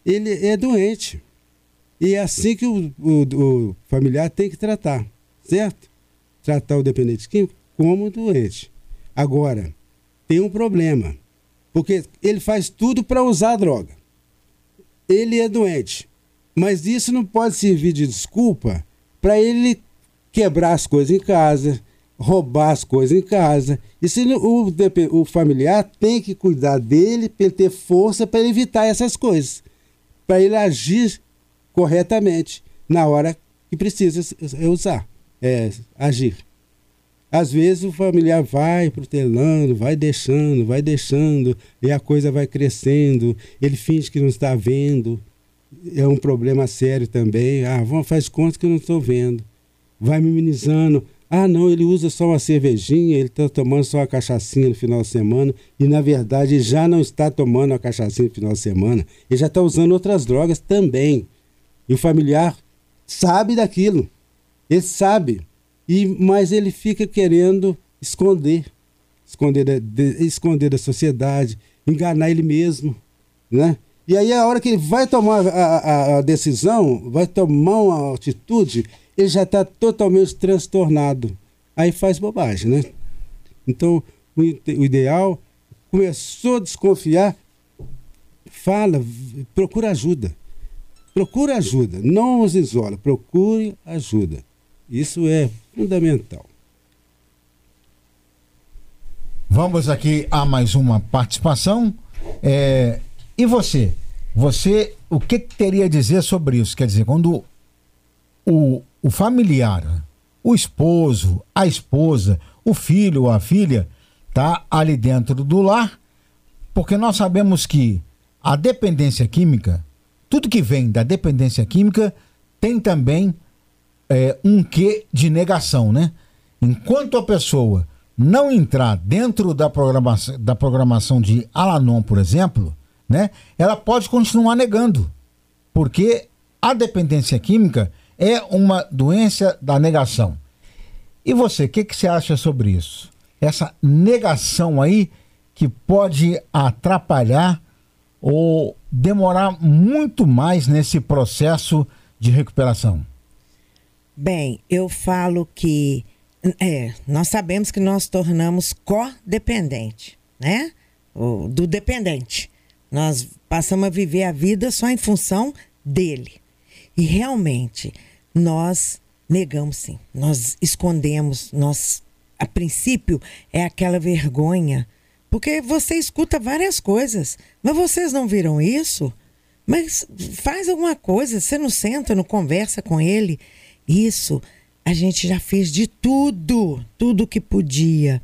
Ele é doente. E é assim que o, o, o familiar tem que tratar, certo? Tratar o dependente químico como doente. Agora, tem um problema, porque ele faz tudo para usar a droga. Ele é doente, mas isso não pode servir de desculpa para ele quebrar as coisas em casa, roubar as coisas em casa. E se o, o familiar tem que cuidar dele para ele ter força para evitar essas coisas, para ele agir corretamente na hora que precisa usar, é, agir. Às vezes o familiar vai protelando, vai deixando, vai deixando, e a coisa vai crescendo, ele finge que não está vendo. É um problema sério também. Ah, faz conta que eu não estou vendo. Vai minimizando. Ah, não, ele usa só uma cervejinha, ele está tomando só uma cachaçinha no final de semana, e na verdade já não está tomando a cachaçinha no final de semana, ele já está usando outras drogas também. E o familiar sabe daquilo, ele sabe, e mas ele fica querendo esconder, esconder da, de, esconder da sociedade, enganar ele mesmo, né? E aí a hora que ele vai tomar a, a, a decisão, vai tomar uma atitude, ele já está totalmente transtornado. Aí faz bobagem, né? Então, o, o ideal, começou a desconfiar, fala, procura ajuda. Procura ajuda, não os isola, procure ajuda. Isso é fundamental. Vamos aqui a mais uma participação. É, e você? Você, o que teria a dizer sobre isso? Quer dizer, quando o, o familiar, o esposo, a esposa, o filho ou a filha tá ali dentro do lar, porque nós sabemos que a dependência química, tudo que vem da dependência química tem também é, um quê de negação, né? Enquanto a pessoa não entrar dentro da programação, da programação de Alanon, por exemplo, né? Ela pode continuar negando, porque a dependência química é uma doença da negação. E você, o que, que você acha sobre isso? Essa negação aí que pode atrapalhar ou demorar muito mais nesse processo de recuperação? Bem, eu falo que é, nós sabemos que nós tornamos codependente, né? O, do dependente. Nós passamos a viver a vida só em função dele. E realmente, nós negamos sim, nós escondemos, nós a princípio é aquela vergonha, porque você escuta várias coisas, mas vocês não viram isso? Mas faz alguma coisa, você não senta, não conversa com ele. Isso a gente já fez de tudo, tudo que podia,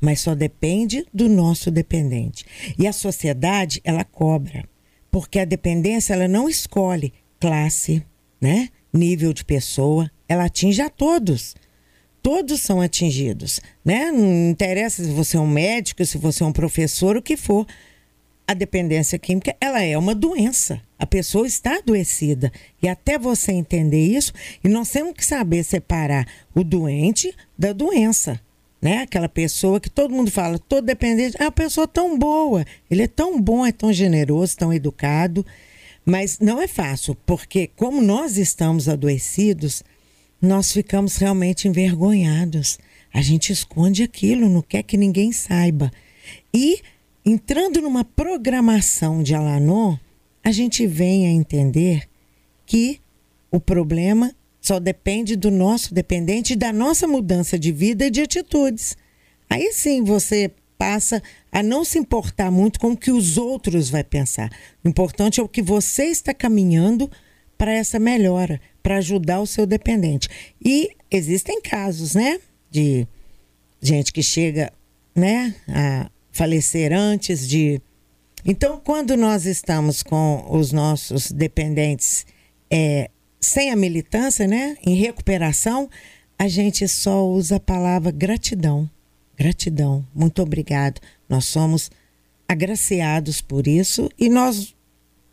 mas só depende do nosso dependente. E a sociedade, ela cobra, porque a dependência ela não escolhe classe, né? nível de pessoa, ela atinge a todos. Todos são atingidos, né? Não interessa se você é um médico, se você é um professor, o que for. A dependência química, ela é uma doença. A pessoa está adoecida. E até você entender isso, e nós temos que saber separar o doente da doença. Né? Aquela pessoa que todo mundo fala, todo dependente, é uma pessoa tão boa, ele é tão bom, é tão generoso, tão educado, Mas não é fácil, porque como nós estamos adoecidos, nós ficamos realmente envergonhados. A gente esconde aquilo, não quer que ninguém saiba. E entrando numa programação de Alanon, a gente vem a entender que o problema só depende do nosso dependente e da nossa mudança de vida e de atitudes. Aí sim você passa a não se importar muito com o que os outros vão pensar. O importante é o que você está caminhando para essa melhora, para ajudar o seu dependente. E existem casos, né, de gente que chega, né, a falecer antes de. Então, quando nós estamos com os nossos dependentes é, sem a militância, né, em recuperação, a gente só usa a palavra gratidão. Gratidão, muito obrigado. Nós somos agraciados por isso e nós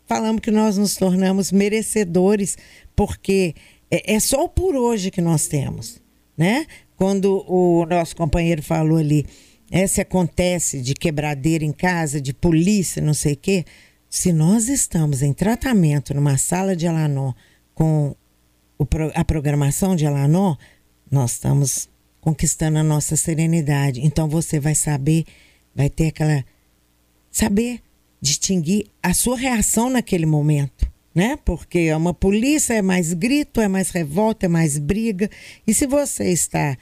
falamos que nós nos tornamos merecedores porque é, é só o por hoje que nós temos, né? Quando o nosso companheiro falou ali, é, se acontece de quebradeira em casa, de polícia, não sei o quê, se nós estamos em tratamento numa sala de Alanon com a programação de Alanon, nós estamos conquistando a nossa serenidade. Então você vai saber, vai ter aquela. saber distinguir a sua reação naquele momento. Né? Porque uma polícia é mais grito, é mais revolta, é mais briga. E se você está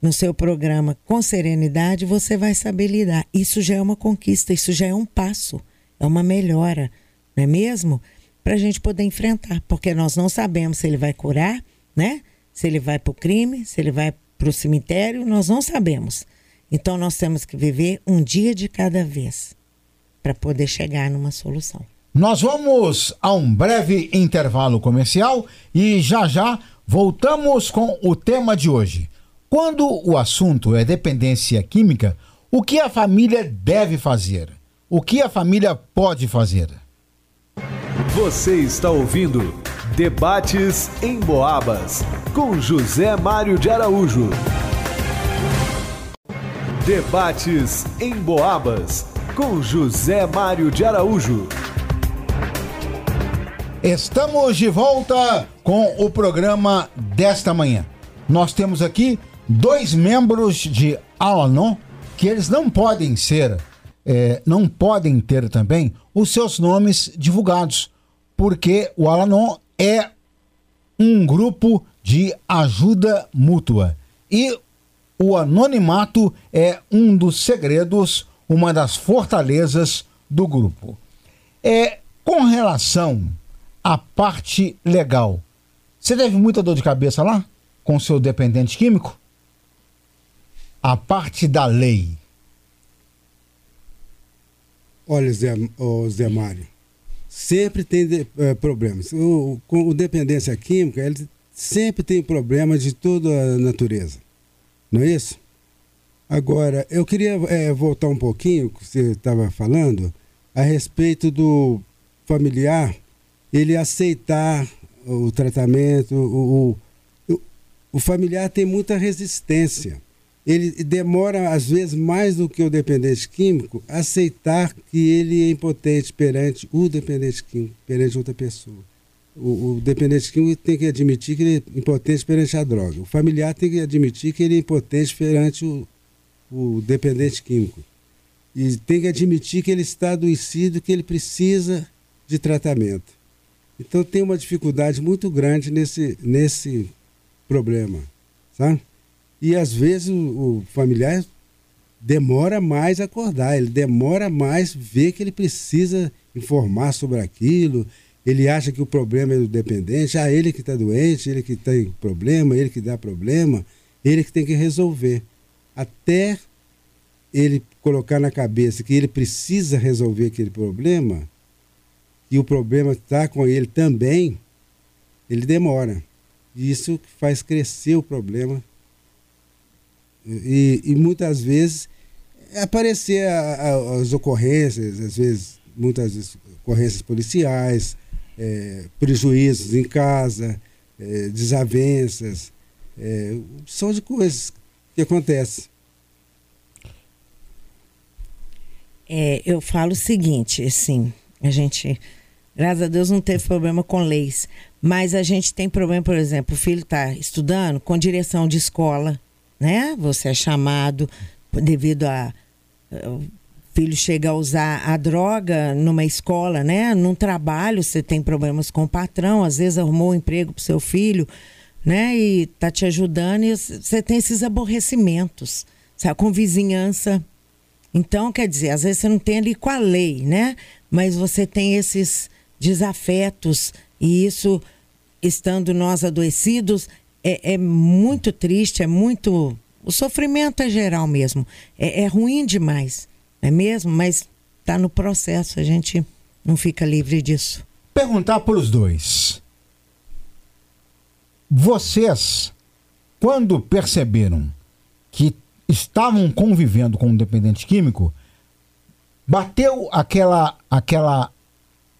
no seu programa com serenidade, você vai saber lidar. Isso já é uma conquista, isso já é um passo, é uma melhora, não é mesmo? Para a gente poder enfrentar, porque nós não sabemos se ele vai curar, né? Se ele vai para o crime, se ele vai para o cemitério, nós não sabemos. Então nós temos que viver um dia de cada vez para poder chegar numa solução. Nós vamos a um breve intervalo comercial e já já voltamos com o tema de hoje. Quando o assunto é dependência química, o que a família deve fazer? O que a família pode fazer? Você está ouvindo Debates em Boabas, com José Mário de Araújo. Debates em Boabas, com José Mário de Araújo. Estamos de volta com o programa desta manhã. Nós temos aqui dois membros de Alanon que eles não podem ser, é, não podem ter também os seus nomes divulgados, porque o Alanon é um grupo de ajuda mútua. E o anonimato é um dos segredos, uma das fortalezas do grupo. É com relação à parte legal. Você teve muita dor de cabeça lá com seu dependente químico? A parte da lei. Olha, Zé, oh, Zé Mário, sempre tem de, é, problemas. O, com o dependência química, ele sempre tem problemas de toda a natureza. Não é isso? Agora, eu queria é, voltar um pouquinho, que você estava falando, a respeito do familiar, ele aceitar o tratamento, o, o, o familiar tem muita resistência ele demora, às vezes, mais do que o dependente químico, aceitar que ele é impotente perante o dependente químico, perante outra pessoa. O, o, dependente químico tem que admitir que ele é impotente perante a droga. O familiar tem que admitir que ele é impotente perante o, o dependente químico. E tem que admitir que ele está adoecido, que ele precisa de tratamento. Então tem uma dificuldade muito grande nesse, nesse problema. Sabe? E às vezes o, familiar demora mais acordar, ele demora mais ver que ele precisa informar sobre aquilo. Ele acha que o problema é do dependente, ah, ele que está doente, ele que tem problema, ele que dá problema, ele que tem que resolver. Até ele colocar na cabeça que ele precisa resolver aquele problema, e o problema está com ele também, ele demora. E isso faz crescer o problema e, e muitas vezes aparecer a, a, as ocorrências, às vezes, muitas vezes, ocorrências policiais, é, prejuízos em casa, é, desavenças, é, são de coisas que acontecem. É, eu falo o seguinte, assim, a gente Graças a Deus não teve problema com leis. Mas a gente tem problema, por exemplo, o filho está estudando com direção de escola, né? Você é chamado devido a o filho chega a usar a droga numa escola, né? Num trabalho, você tem problemas com o patrão, às vezes arrumou um emprego para seu filho, né? E tá te ajudando e você tem esses aborrecimentos, sabe? Com vizinhança. Então, quer dizer, às vezes você não tem ali com a lei, né? Mas você tem esses desafetos e isso, estando nós adoecidos, é, é muito triste, é muito. O sofrimento é geral mesmo. É, é ruim demais, não é mesmo? Mas está no processo, a gente não fica livre disso. Perguntar para os dois. Vocês, quando perceberam que estavam convivendo com um dependente químico, bateu aquela aquela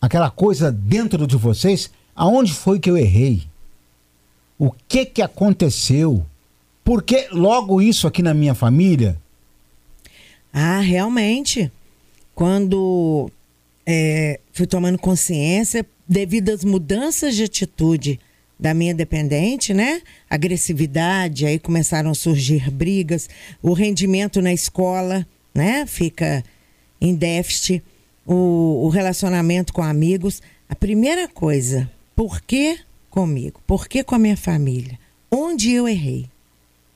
aquela coisa dentro de vocês, aonde foi que eu errei? O que que aconteceu? Por que logo isso aqui na minha família? Ah, realmente. Quando é, fui tomando consciência, devido às mudanças de atitude da minha dependente, né? Agressividade, aí começaram a surgir brigas, o rendimento na escola, né? Fica em déficit, o, o relacionamento com amigos. A primeira coisa, por que comigo? Por que com a minha família? Onde eu errei?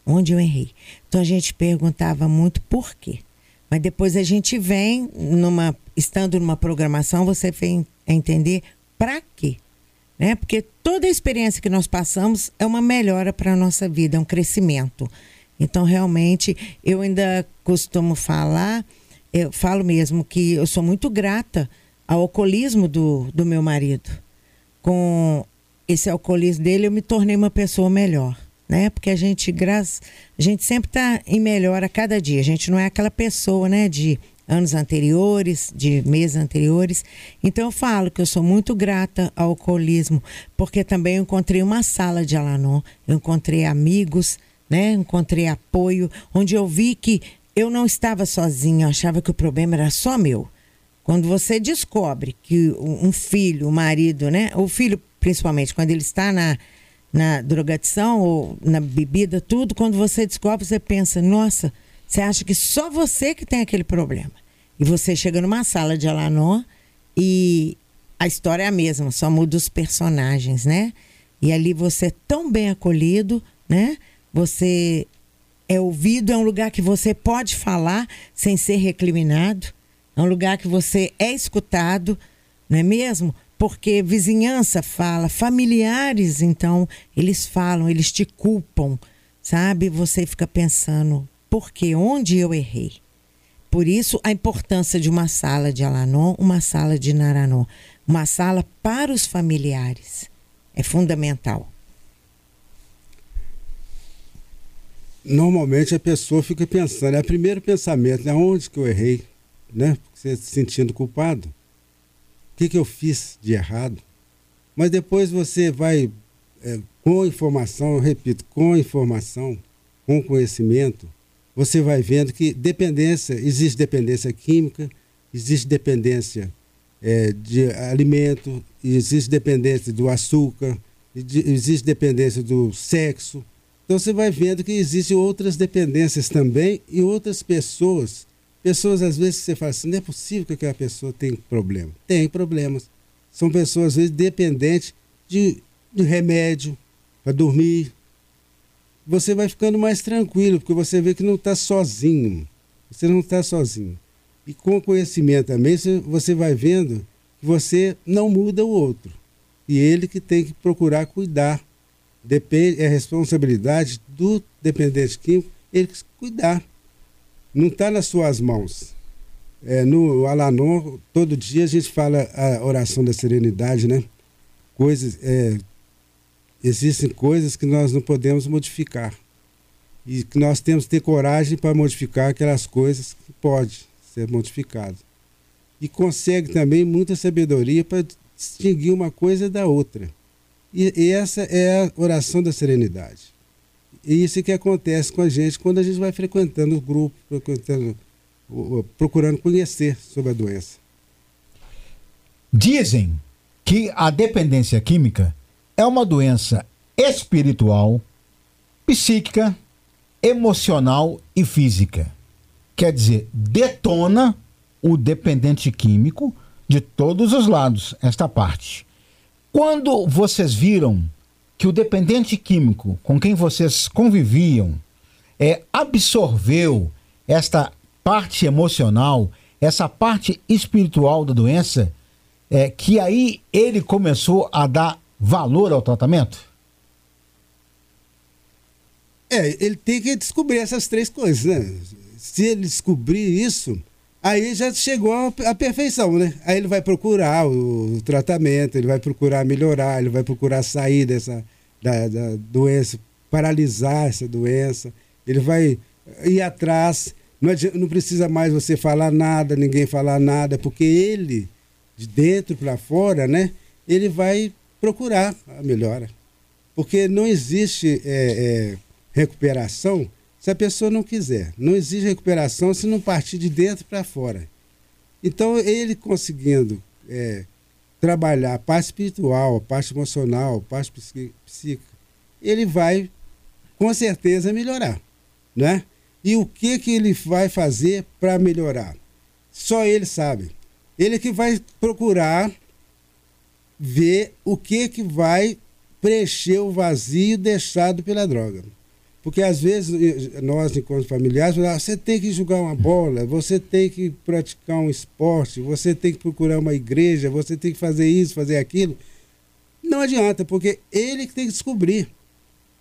Onde eu errei? Então a gente perguntava muito por quê. Mas depois a gente vem numa estando numa programação, você vem entender para quê? Né? Porque toda a experiência que nós passamos é uma melhora para a nossa vida, é um crescimento. Então, realmente, eu ainda costumo falar, eu falo mesmo que eu sou muito grata ao alcoolismo do, do meu marido. Com esse alcoolismo dele, eu me tornei uma pessoa melhor. Né? Porque a gente, graças, a gente sempre está em melhor a cada dia. A gente não é aquela pessoa, né, de anos anteriores, de meses anteriores. Então eu falo que eu sou muito grata ao alcoolismo, porque também eu encontrei uma sala de Alanon, eu encontrei amigos, né? Encontrei apoio, onde eu vi que eu não estava sozinha, eu achava que o problema era só meu. Quando você descobre que um filho, o marido, né? O filho, principalmente, quando ele está na, na drogadição ou na bebida, tudo, quando você descobre, você pensa, nossa, você acha que só você que tem aquele problema. E você chega numa sala de Alanon e a história é a mesma, só muda os personagens, né? E ali você é tão bem acolhido, né? Você é ouvido, é um lugar que você pode falar sem ser recriminado, é um lugar que você é escutado, não é mesmo? Porque vizinhança fala, familiares, então, eles falam, eles te culpam, sabe? Você fica pensando, porque onde eu errei. Por isso, a importância de uma sala de Alanon, uma sala de Naranon, uma sala para os familiares. É fundamental. Normalmente a pessoa fica pensando, é o primeiro pensamento, né? Onde que eu errei? Né? Você se sentindo culpado. O que, que eu fiz de errado? Mas depois você vai, é, com informação, eu repito, com informação, com conhecimento, você vai vendo que dependência, existe dependência química, existe dependência é, de alimento, existe dependência do açúcar, existe dependência do sexo. Então você vai vendo que existem outras dependências também e outras pessoas. Pessoas, às vezes, você fala assim, não é possível que aquela pessoa tenha problema. Tem problemas. São pessoas, às vezes, dependentes de, de remédio para dormir, você vai ficando mais tranquilo, porque você vê que não está sozinho. Você não está sozinho. E com o conhecimento também, você vai vendo que você não muda o outro. E ele que tem que procurar cuidar. Depende, é responsabilidade do dependente químico ele que cuidar. Não está nas suas mãos. É, no Alanon, todo dia a gente fala a oração da serenidade, né? Coisas, é, existem coisas que nós não podemos modificar. E que nós temos que ter coragem para modificar aquelas coisas que pode ser modificado. E consegue também muita sabedoria para distinguir uma coisa da outra. E, e, essa é a oração da serenidade. E isso é que acontece com a gente quando a gente vai frequentando o grupo, frequentando, procurando conhecer sobre a doença. Dizem que a dependência química é uma doença espiritual, psíquica, emocional e física. Quer dizer, detona o dependente químico de todos os lados, esta parte. Quando vocês viram que o dependente químico com quem vocês conviviam é, absorveu esta parte emocional, essa parte espiritual da doença, é, que aí ele começou a dar valor ao tratamento? É, ele tem que descobrir essas três coisas, né? Se ele descobrir isso, aí já chegou à perfeição, né? Aí ele vai procurar o, tratamento, ele vai procurar melhorar, ele vai procurar sair dessa da, da doença, paralisar essa doença, ele vai ir atrás. Não, adianta, não precisa mais você falar nada, ninguém falar nada, porque ele, de dentro para fora, né? Ele vai procurar a melhora. Porque não existe é, é, recuperação se a pessoa não quiser. Não existe recuperação se não partir de dentro para fora. Então, ele conseguindo é, trabalhar a parte espiritual, a parte emocional, a parte psíquica, ele vai com certeza melhorar, né? E o que que ele vai fazer para melhorar? Só ele sabe. Ele que vai procurar ver o que que vai preencher o vazio deixado pela droga. Porque às vezes nós, enquanto familiares, ah, você tem que jogar uma bola, você tem que praticar um esporte, você tem que procurar uma igreja, você tem que fazer isso, fazer aquilo. Não adianta, porque ele que tem que descobrir.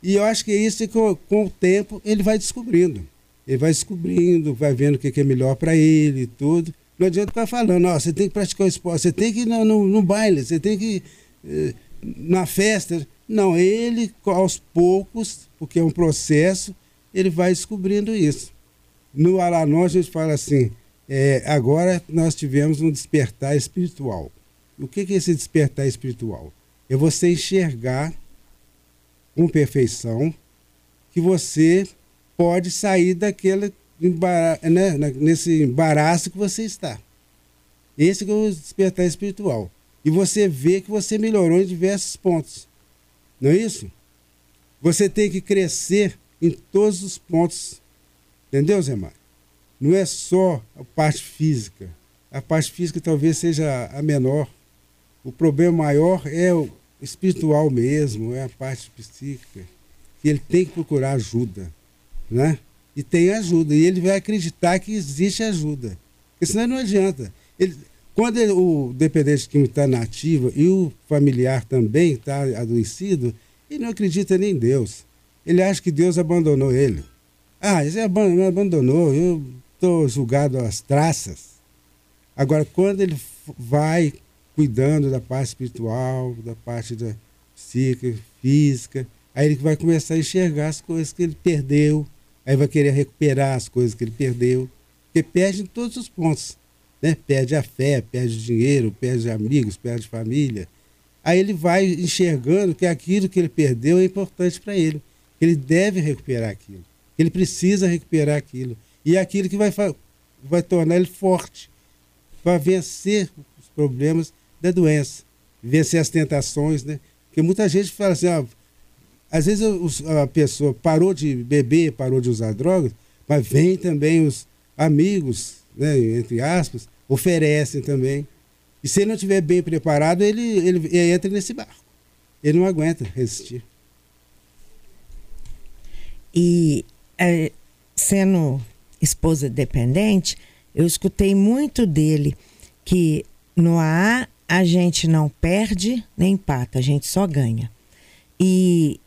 E eu acho que é isso que com, o tempo ele vai descobrindo. Ele vai descobrindo, vai vendo o que é melhor para ele e tudo. Não adianta ficar falando, ó, você tem que praticar o esporte, você tem que ir no, no, no baile, você tem que ir eh, na festa. Não, ele aos poucos, porque é um processo, ele vai descobrindo isso. No Alanon a gente fala assim, é, agora nós tivemos um despertar espiritual. O que é esse despertar espiritual? É você enxergar com perfeição que você pode sair daquele né, nesse embaraço que você está. Esse é o despertar espiritual. E você vê que você melhorou em diversos pontos. Não é isso? Você tem que crescer em todos os pontos. Entendeu, Zé Mário? Não é só a parte física. A parte física talvez seja a menor. O problema maior é o espiritual mesmo, é a parte psíquica. E ele tem que procurar ajuda. Né? E tem ajuda. E ele vai acreditar que existe ajuda. Porque senão não adianta. Ele, quando ele, o dependente químico está na ativa e o familiar também está adoecido, ele não acredita nem em Deus. Ele acha que Deus abandonou ele. Ah, ele me abandonou, eu estou julgado às traças. Agora, quando ele vai cuidando da parte espiritual, da parte da psíquica, física, aí ele vai começar a enxergar as coisas que ele perdeu, aí vai querer recuperar as coisas que ele perdeu, porque perde em todos os pontos né? perde a fé, perde dinheiro, perde amigos, perde família. Aí ele vai enxergando que aquilo que ele perdeu é importante para ele, que ele deve recuperar aquilo, que ele precisa recuperar aquilo. E é aquilo que vai, vai tornar ele forte, para vencer os problemas da doença, vencer as tentações, né? Porque muita gente fala assim, ó, às vezes a pessoa parou de beber, parou de usar drogas, mas vem também os amigos, né, entre aspas, oferecem também. E se ele não estiver bem preparado, ele, ele, ele entra nesse barco. Ele não aguenta resistir. E é, sendo esposa dependente, eu escutei muito dele que no AA a gente não perde nem empata, a gente só ganha. E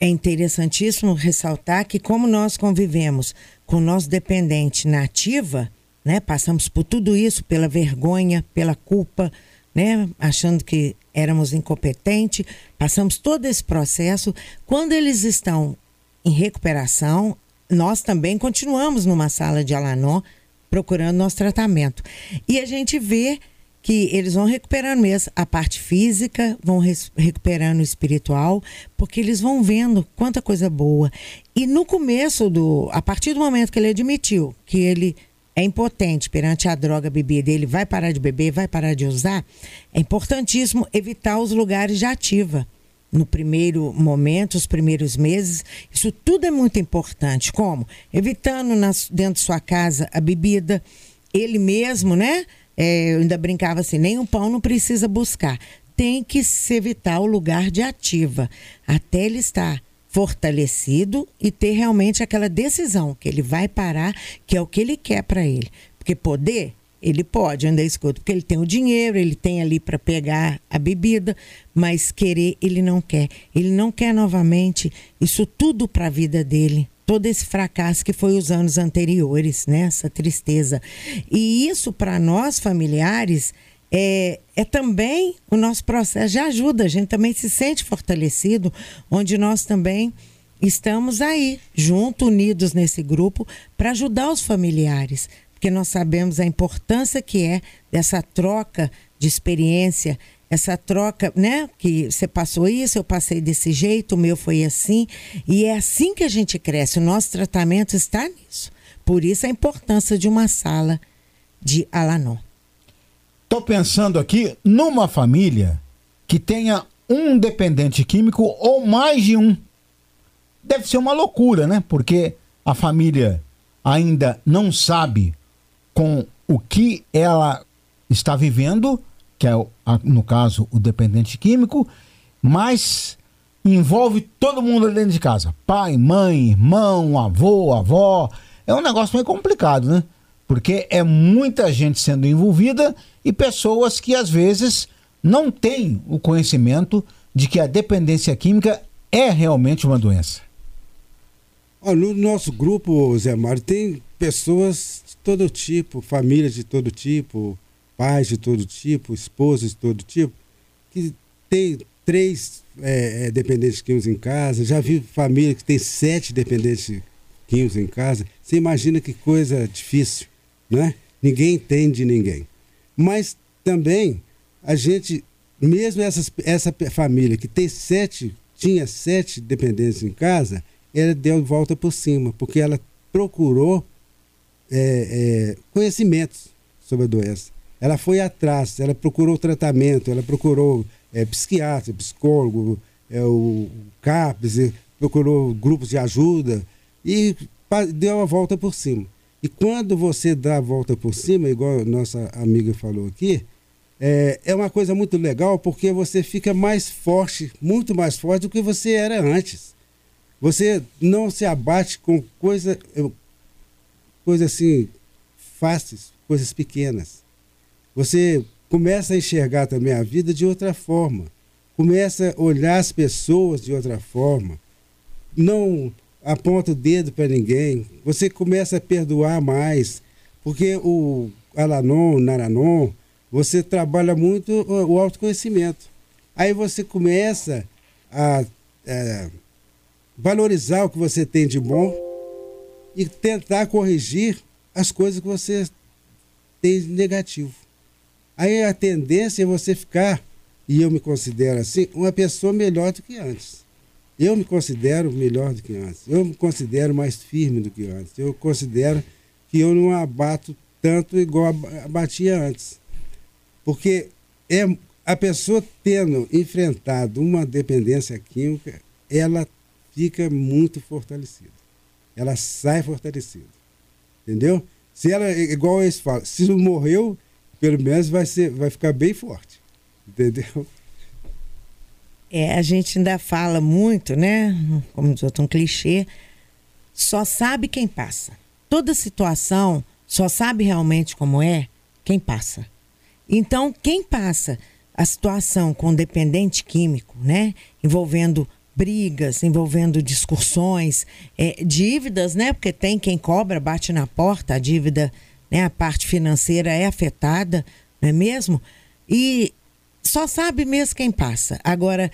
é interessantíssimo ressaltar que como nós convivemos com o nosso dependente na ativa, né? Passamos por tudo isso pela vergonha, pela culpa, né? Achando que éramos incompetentes, passamos todo esse processo. Quando eles estão em recuperação, nós também continuamos numa sala de Alanó procurando nosso tratamento. E a gente vê que eles vão recuperando mesmo a parte física, vão recuperando o espiritual, porque eles vão vendo quanta coisa boa. E no começo do, a partir do momento que ele admitiu que ele é impotente perante a droga, a bebida, ele vai parar de beber, vai parar de usar, é importantíssimo evitar os lugares de ativa. No primeiro momento, os primeiros meses, isso tudo é muito importante. Como? Evitando nas, dentro de sua casa a bebida, ele mesmo, né? É, eu ainda brincava assim: nem um pão não precisa buscar. Tem que se evitar o lugar de ativa até ele estar fortalecido e ter realmente aquela decisão que ele vai parar, que é o que ele quer para ele. Porque poder, ele pode, ainda escuto, porque ele tem o dinheiro, ele tem ali para pegar a bebida, mas querer ele não quer. Ele não quer novamente isso tudo para a vida dele. Todo esse fracasso que foi os anos anteriores, né? Essa tristeza. E isso para nós familiares é, é também o nosso processo de ajuda. A gente também se sente fortalecido, onde nós também estamos aí, juntos, unidos nesse grupo, para ajudar os familiares, porque nós sabemos a importância que é dessa troca de experiência, essa troca, né? Que você passou isso, eu passei desse jeito, o meu foi assim, e é assim que a gente cresce. O nosso tratamento está nisso. Por isso a importância de uma sala de Alanon. Estou pensando aqui numa família que tenha um dependente químico ou mais de um. Deve ser uma loucura, né? Porque a família ainda não sabe com o que ela está vivendo, que é, no caso, o dependente químico, mas envolve todo mundo dentro de casa: pai, mãe, irmão, avô, avó. É um negócio meio complicado, né? Porque é muita gente sendo envolvida e pessoas que às vezes não têm o conhecimento de que a dependência química é realmente uma doença. no nosso grupo, Zé Mário, tem pessoas de todo tipo, famílias de todo tipo, pais de todo tipo, esposas de todo tipo, que tem três é, é dependentes químicos em casa. Já vi família que tem sete dependentes químicos em casa. Você imagina que coisa difícil, né? Ninguém entende ninguém. Mas também a gente, mesmo essas, essa família que tem sete, tinha sete dependentes em casa, ela deu volta por cima, porque ela procurou é, é, conhecimentos sobre a doença. Ela foi atrás, ela procurou tratamento, ela procurou é, psiquiatra, psicólogo, é, o CAPS, procurou grupos de ajuda e deu a volta por cima. E quando você dá a volta por cima, igual a nossa amiga falou aqui, é, é uma coisa muito legal porque você fica mais forte, muito mais forte do que você era antes. Você não se abate com coisa, coisa assim, fáceis, coisas pequenas. Você começa a enxergar também a vida de outra forma. Começa a olhar as pessoas de outra forma. Não aponta o dedo para ninguém, você começa a perdoar mais, porque o Alanon, Naranon, você trabalha muito o autoconhecimento. Aí você começa a, a valorizar o que você tem de bom e tentar corrigir as coisas que você tem de negativo. Aí a tendência é você ficar, e eu me considero assim, uma pessoa melhor do que antes. Eu me considero melhor do que antes. Eu me considero mais firme do que antes. Eu considero que eu não abato tanto igual abatia antes. Porque é a pessoa tendo enfrentado uma dependência química, ela fica muito fortalecida. Ela sai fortalecida. Entendeu? Se ela, igual eles falam, se morreu, pelo menos vai, ser, vai ficar bem forte. Entendeu? É, a gente ainda fala muito, né? Como diz outro, um clichê. Só sabe quem passa. Toda situação só sabe realmente como é quem passa. Então, quem passa a situação com dependente químico, né? Envolvendo brigas, envolvendo discussões, é, dívidas, né? Porque tem quem cobra, bate na porta, a dívida, né? A parte financeira é afetada, não é mesmo? E só sabe mesmo quem passa. Agora,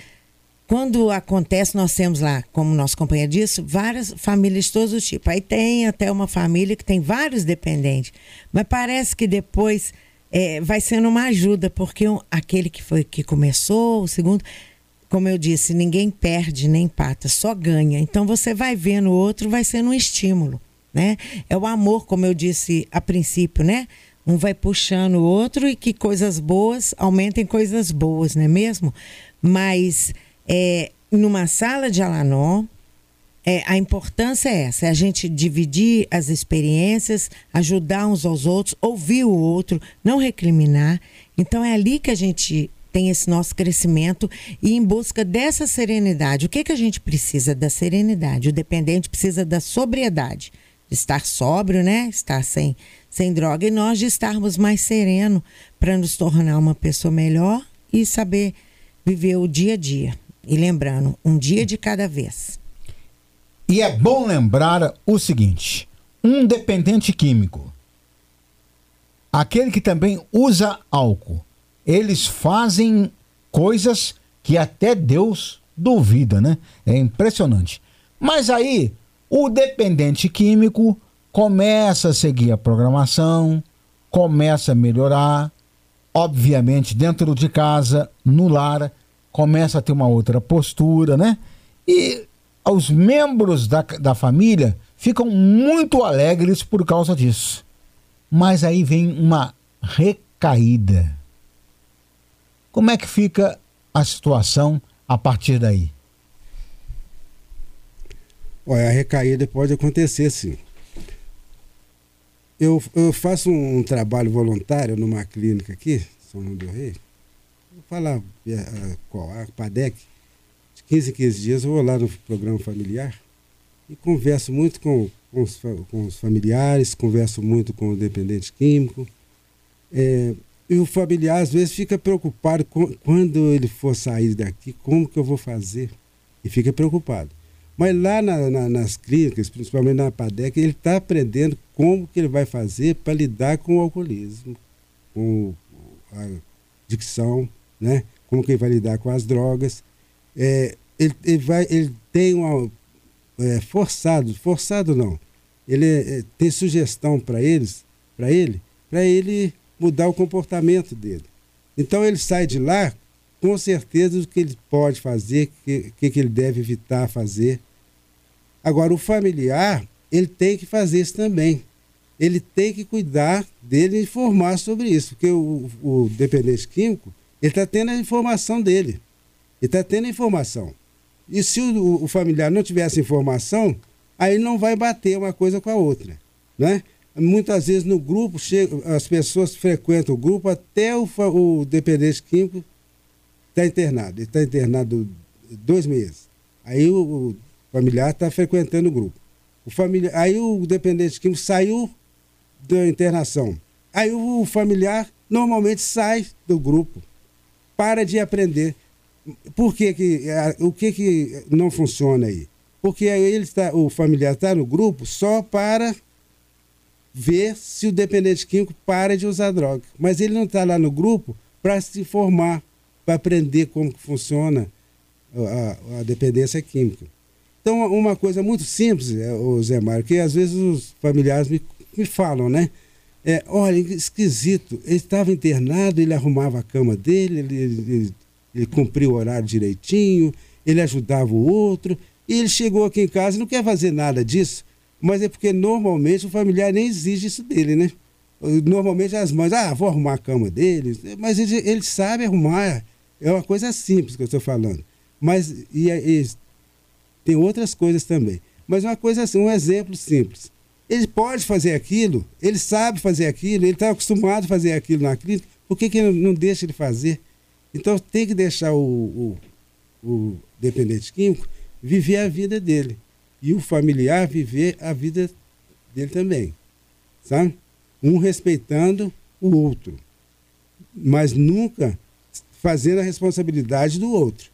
quando acontece, nós temos lá, como nosso companheiro disse, várias famílias de todos os tipos. Aí tem até uma família que tem vários dependentes. Mas parece que depois é, vai sendo uma ajuda, porque aquele que foi que começou, o segundo, como eu disse, ninguém perde nem empata, só ganha. Então você vai vendo o outro, vai sendo um estímulo. né? É o amor, como eu disse a princípio, né? Um vai puxando o outro e que coisas boas aumentem coisas boas, não é mesmo? Mas é, numa sala de Alanon, é, a importância é essa, é a gente dividir as experiências, ajudar uns aos outros, ouvir o outro, não recriminar. Então é ali que a gente tem esse nosso crescimento e em busca dessa serenidade. O que, que a gente precisa? Da serenidade. O dependente precisa da sobriedade, de estar sóbrio, né? Estar sem, sem droga e nós de estarmos mais sereno para nos tornar uma pessoa melhor e saber viver o dia a dia. E lembrando, um dia de cada vez. E é bom lembrar o seguinte: um dependente químico, aquele que também usa álcool, eles fazem coisas que até Deus duvida, né? É impressionante. Mas aí, o dependente químico começa a seguir a programação, começa a melhorar, obviamente dentro de casa, no lar, começa a ter uma outra postura, né? E os membros da, da família ficam muito alegres por causa disso. Mas aí vem uma recaída. Como é que fica a situação a partir daí? Olha, a recaída pode acontecer sim. Eu, eu faço um, trabalho voluntário numa clínica aqui, São João do Rei, falar uh, qual, a PADEC, de 15 em 15 dias eu vou lá no programa familiar e converso muito com, com, os, com os familiares, converso muito com o dependente químico. É, e o familiar às vezes fica preocupado com, quando ele for sair daqui, como que eu vou fazer? E fica preocupado. Mas lá na, na, nas clínicas, principalmente na PADEC, ele está aprendendo como que ele vai fazer para lidar com o alcoolismo, com a dicção, né? Como que ele vai lidar com as drogas. É, ele, ele, vai, ele tem uma é, forçado, forçado não. Ele é, tem sugestão para eles, para ele, para ele mudar o comportamento dele. Então ele sai de lá com certeza do que ele pode fazer, o que, que, que ele deve evitar fazer. Agora, o familiar, ele tem que fazer isso também. Ele tem que cuidar dele e informar sobre isso, porque o, o dependente químico, ele está tendo a informação dele. Ele está tendo a informação. E se o, o, familiar não tiver essa informação, aí não vai bater uma coisa com a outra. Né? Muitas vezes no grupo, as pessoas frequentam o grupo até o, o dependente químico está internado. Ele está internado dois meses. Aí o familiar está frequentando o grupo. O familiar, aí o dependente químico saiu da internação. Aí o familiar normalmente sai do grupo para de aprender. Por que que, o que, que não funciona aí? Porque ele está, o familiar está no grupo só para ver se o dependente químico para de usar droga. Mas ele não está lá no grupo para se informar, para aprender como funciona a, a, dependência química. Então, uma coisa muito simples, é, o Zé Mário, que às vezes os familiares me, me falam, né? É, olha, esquisito. Ele estava internado, ele arrumava a cama dele, ele, ele, ele cumpria o horário direitinho, ele ajudava o outro. E ele chegou aqui em casa e não quer fazer nada disso, mas é porque normalmente o familiar nem exige isso dele, né? Normalmente as mães, ah, vou arrumar a cama dele, mas ele, ele sabe arrumar, é uma coisa simples que eu estou falando. Mas e, e, tem outras coisas também. Mas uma coisa assim, um exemplo simples. Ele pode fazer aquilo, ele sabe fazer aquilo, ele está acostumado a fazer aquilo na clínica, por que, que não deixa ele fazer? Então tem que deixar o, o, o dependente químico viver a vida dele. E o familiar viver a vida dele também. Sabe? Um respeitando o outro. Mas nunca fazendo a responsabilidade do outro.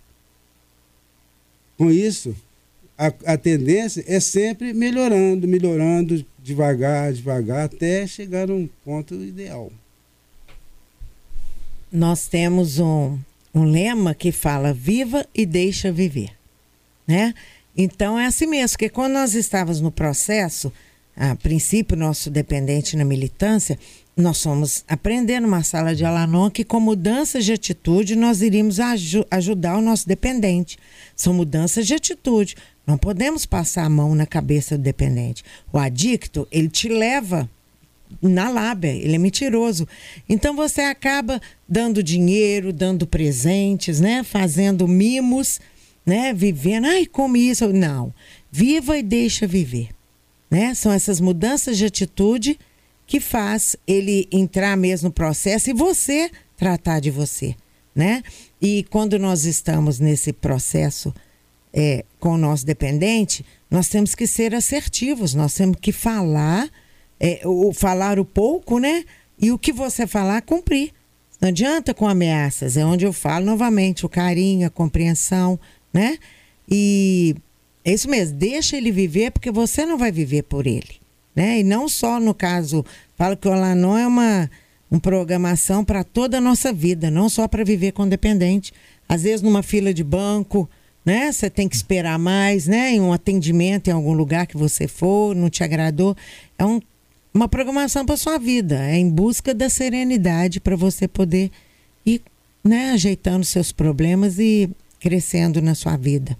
Com isso, a, a tendência é sempre melhorando, melhorando, devagar, devagar, até chegar num ponto ideal. Nós temos um, um lema que fala viva e deixa viver, né? Então é assim mesmo, que quando nós estávamos no processo, a princípio nosso dependente na militância, nós fomos aprender numa sala de Alanon que com mudanças de atitude nós iríamos aj ajudar o nosso dependente. São mudanças de atitude. Não podemos passar a mão na cabeça do dependente. O adicto, ele te leva na lábia, ele é mentiroso. Então você acaba dando dinheiro, dando presentes, né? Fazendo mimos, né? Vivendo, ai, come isso. Não. Viva e deixa viver. Né? São essas mudanças de atitude que faz ele entrar mesmo no processo e você tratar de você, né? E quando nós estamos nesse processo é, com o nosso dependente, nós temos que ser assertivos, nós temos que falar, é, o, falar o pouco, né? E o que você falar, cumprir. Não adianta com ameaças, é onde eu falo novamente o carinho, a compreensão, né? E é isso mesmo, deixa ele viver porque você não vai viver por ele, né? E não só no caso, falo que o Alanon é uma, uma programação para toda a nossa vida, não só para viver com dependente. Às vezes numa fila de banco, né? Você tem que esperar mais, né? Em um atendimento em algum lugar que você for, não te agradou. É um, uma programação para sua vida. É em busca da serenidade para você poder ir, né? Ajeitando seus problemas e crescendo na sua vida.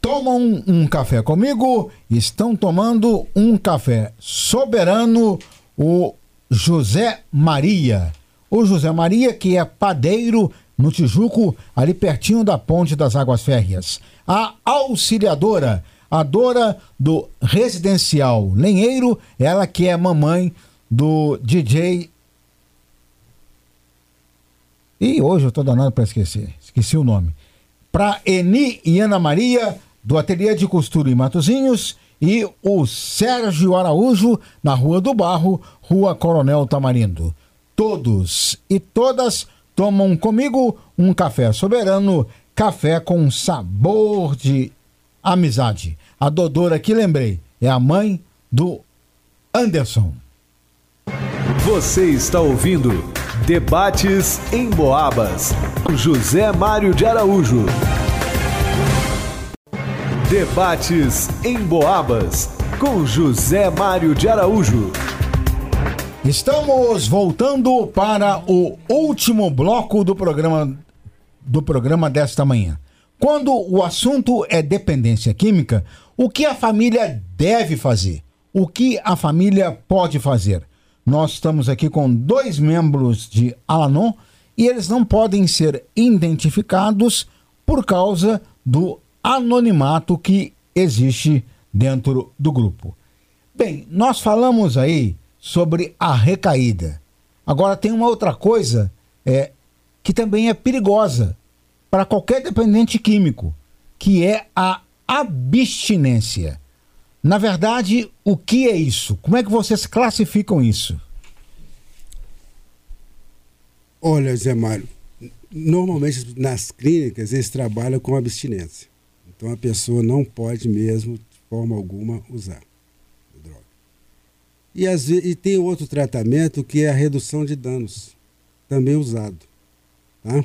Tomam um, um café comigo? Estão tomando um café soberano, o José Maria. O José Maria, que é padeiro no Tijuco, ali pertinho da Ponte das Águas Férreas. A auxiliadora, a dora do residencial Lenheiro, ela que é mamãe do DJ. E hoje eu tô danado para esquecer, esqueci o nome. Para Eni e Ana Maria, do Ateliê de Costura em Matozinhos, e o Sérgio Araújo, na Rua do Barro, Rua Coronel Tamarindo. Todos e todas tomam comigo um café soberano, café com sabor de amizade. A Dodora que lembrei é a mãe do Anderson. Você está ouvindo Debates em Boabas. José Mário de Araújo. Debates em Boabas com José Mário de Araújo. Estamos voltando para o último bloco do programa do programa desta manhã. Quando o assunto é dependência química, o que a família deve fazer? O que a família pode fazer? Nós estamos aqui com dois membros de Alanon e eles não podem ser identificados por causa do anonimato que existe dentro do grupo. Bem, nós falamos aí sobre a recaída. Agora tem uma outra coisa é, que também é perigosa para qualquer dependente químico, que é a abstinência. Na verdade, o que é isso? Como é que vocês classificam isso? Olha, Zé Mário, normalmente nas clínicas eles trabalham com abstinência. Então a pessoa não pode mesmo, de forma alguma, usar. E, e tem outro tratamento que é a redução de danos, também usado. Tá?